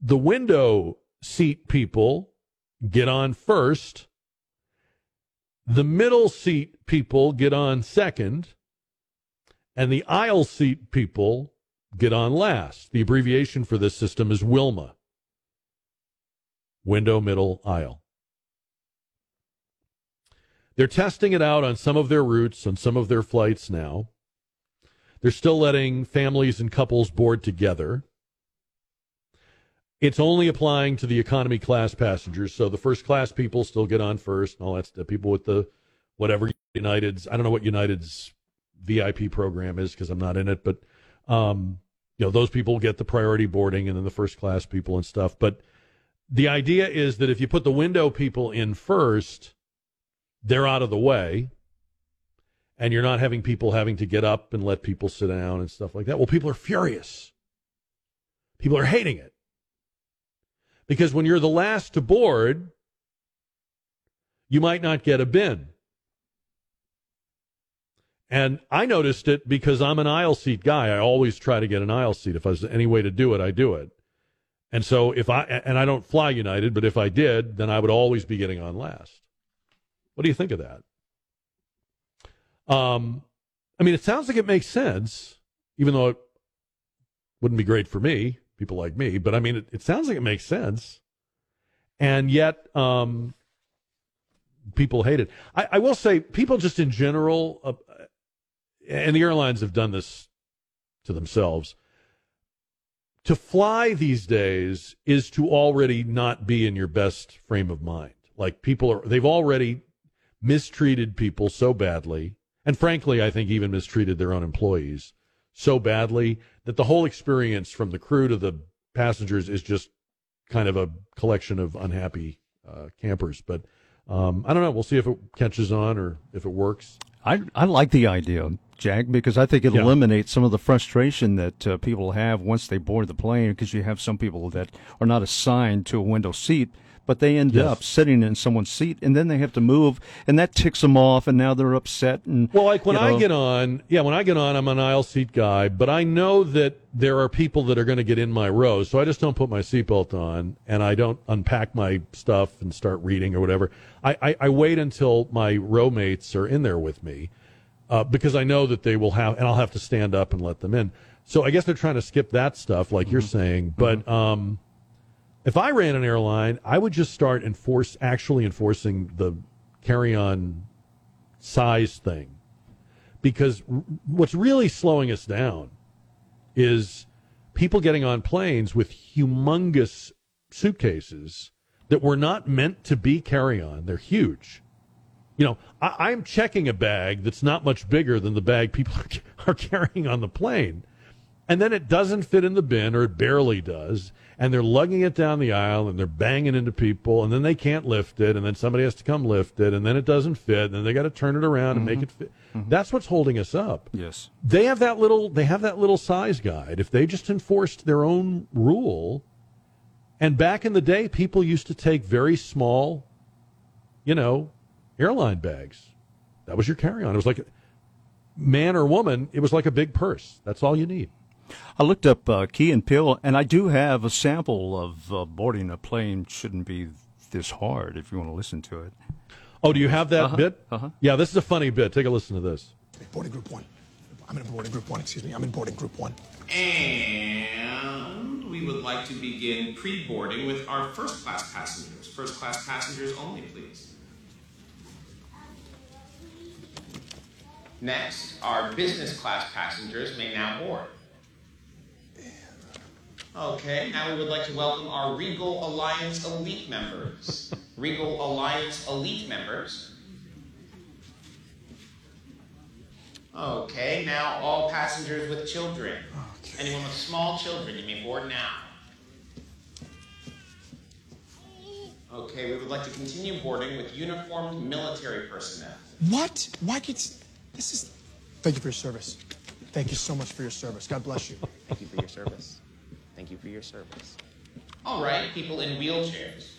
the window seat people get on first. The middle seat people get on second. And the aisle seat people get on last. The abbreviation for this system is WILMA window, middle, aisle. They're testing it out on some of their routes, on some of their flights now. They're still letting families and couples board together. It's only applying to the economy class passengers. So the first class people still get on first and all that stuff. People with the whatever United's, I don't know what United's VIP program is because I'm not in it, but, um, you know, those people get the priority boarding and then the first class people and stuff. But the idea is that if you put the window people in first, they're out of the way and you're not having people having to get up and let people sit down and stuff like that. Well, people are furious. People are hating it. Because when you're the last to board, you might not get a bin. And I noticed it because I'm an aisle seat guy. I always try to get an aisle seat. If there's any way to do it, I do it. And so if I and I don't fly United, but if I did, then I would always be getting on last. What do you think of that? Um, I mean, it sounds like it makes sense, even though it wouldn't be great for me people like me. But I mean, it, it sounds like it makes sense, and yet um, people hate it. I, I, will say, people just in general, uh, and the airlines have done this to themselves. To fly these days is to already not be in your best frame of mind. Like people are, they've already mistreated people so badly, and frankly, I think even mistreated their own employees so badly that the whole experience from the crew to the passengers is just kind of a collection of unhappy uh, campers. But um, I don't know. We'll see if it catches on or if it works. I I like the idea, Jack, because I think it yeah. eliminates some of the frustration that uh, people have once they board the plane. Because you have some people that are not assigned to a window seat but they end yes. up sitting in someone's seat and then they have to move and that ticks them off and now they're upset and well like when you know, i get on yeah when i get on i'm an aisle seat guy but i know that there are people that are going to get in my row so i just don't put my seatbelt on and i don't unpack my stuff and start reading or whatever i, I, I wait until my row mates are in there with me uh, because i know that they will have and i'll have to stand up and let them in So I guess they're trying to skip that stuff, like you're saying. But um, if I ran an airline, I would just start enforce actually enforcing the carry-on size thing, because r- what's really slowing us down is people getting on planes with humongous suitcases that were not meant to be carry-on. They're huge. You know, I, I'm checking a bag that's not much bigger than the bag people are, are carrying on the plane and then it doesn't fit in the bin or it barely does and they're lugging it down the aisle and they're banging into people and then they can't lift it and then somebody has to come lift it and then it doesn't fit and then they got to turn it around and make mm-hmm. it fit. That's what's holding us up. Yes. they have that little they have that little size guide. If they just enforced their own rule and back in the day people used to take very small you know airline bags. That was your carry-on. It was like man or woman it was like a big purse. That's all you need I looked up uh, Key and Peele, and I do have a sample of uh, boarding a plane shouldn't be this hard if you want to listen to it. Oh, do you have that Uh-huh, bit? uh-huh. Yeah, this is a funny bit. Take a listen to this. Boarding group one. I'm in boarding group one, excuse me. I'm in boarding group one. And we would like to begin pre boarding with our first class passengers. First class passengers only, please. Next, our business class passengers may now board. Okay, now we would like to welcome our Regal Alliance Elite members. Regal Alliance Elite members. Okay, now all passengers with children. Anyone with small children, you may board now. Okay, we would like to continue boarding with uniformed military personnel. What? Why gets this is Thank you for your service. Thank you so much for your service. God bless you. Thank you for your service. Thank you for your service. All right, people in wheelchairs.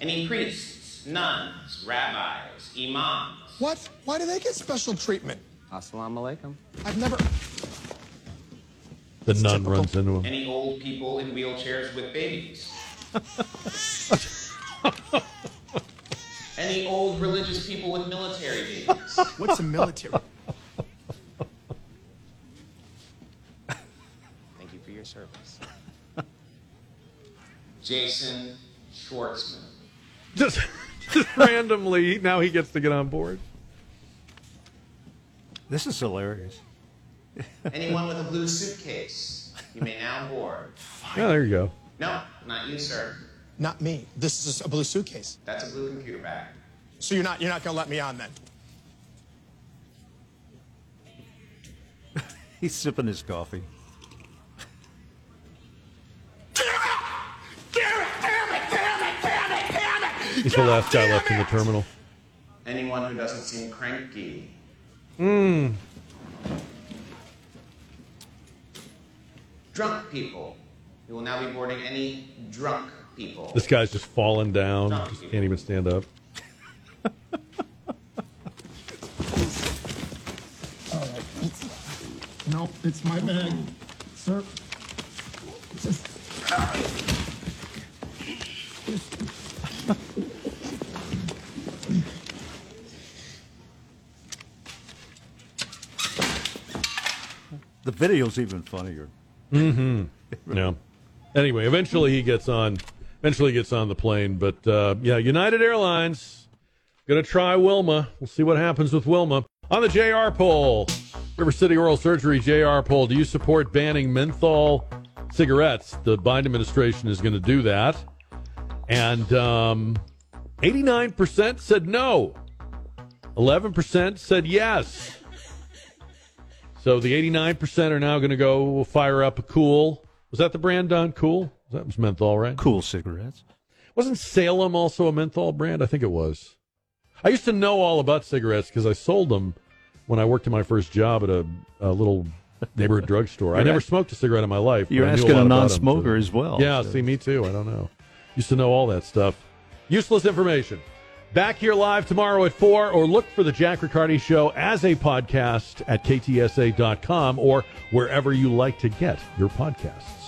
Any priests, nuns, rabbis, imams? What? Why do they get special treatment? Assalamu alaikum. I've never The nun runs into him. Any old people in wheelchairs with babies? Any old religious people with military babies? What's a military? Thank you for your service. Jason Schwartzman. Just, just randomly, now he gets to get on board. This is hilarious. Anyone with a blue suitcase, you may now board. Yeah, oh, there you go. No, not you, sir. Not me. This is a blue suitcase. That's a blue computer bag. So you're not you're not gonna let me on then? He's sipping his coffee. He's the last guy left in the terminal. Anyone who doesn't seem cranky. Hmm. Drunk people. You will now be boarding any drunk people. This guy's just falling down. Just can't even stand up. All right. No, it's my bag, sir. Just, The video's even funnier. Mm-hmm. Yeah. Anyway, eventually he gets on. Eventually gets on the plane, but uh, yeah, United Airlines gonna try Wilma. We'll see what happens with Wilma on the JR poll. River City Oral Surgery JR poll. Do you support banning menthol cigarettes? The Biden administration is going to do that, and um, 89% said no. 11% said yes. So the 89% are now going to go fire up a Kool. Was that the brand Don Kool? That was menthol, right? Kool cigarettes. Wasn't Salem also a menthol brand? I think it was. I used to know all about cigarettes because I sold them when I worked in my first job at a, a little neighborhood drugstore. I never smoked a cigarette in my life. You're asking lot a non-smoker so- as well, Yeah, so- see, me too. I don't know. Used to know all that stuff. Useless information. Back here live tomorrow at 4, or look for the Jack Riccardi Show as a podcast at ktsa.com or wherever you like to get your podcasts.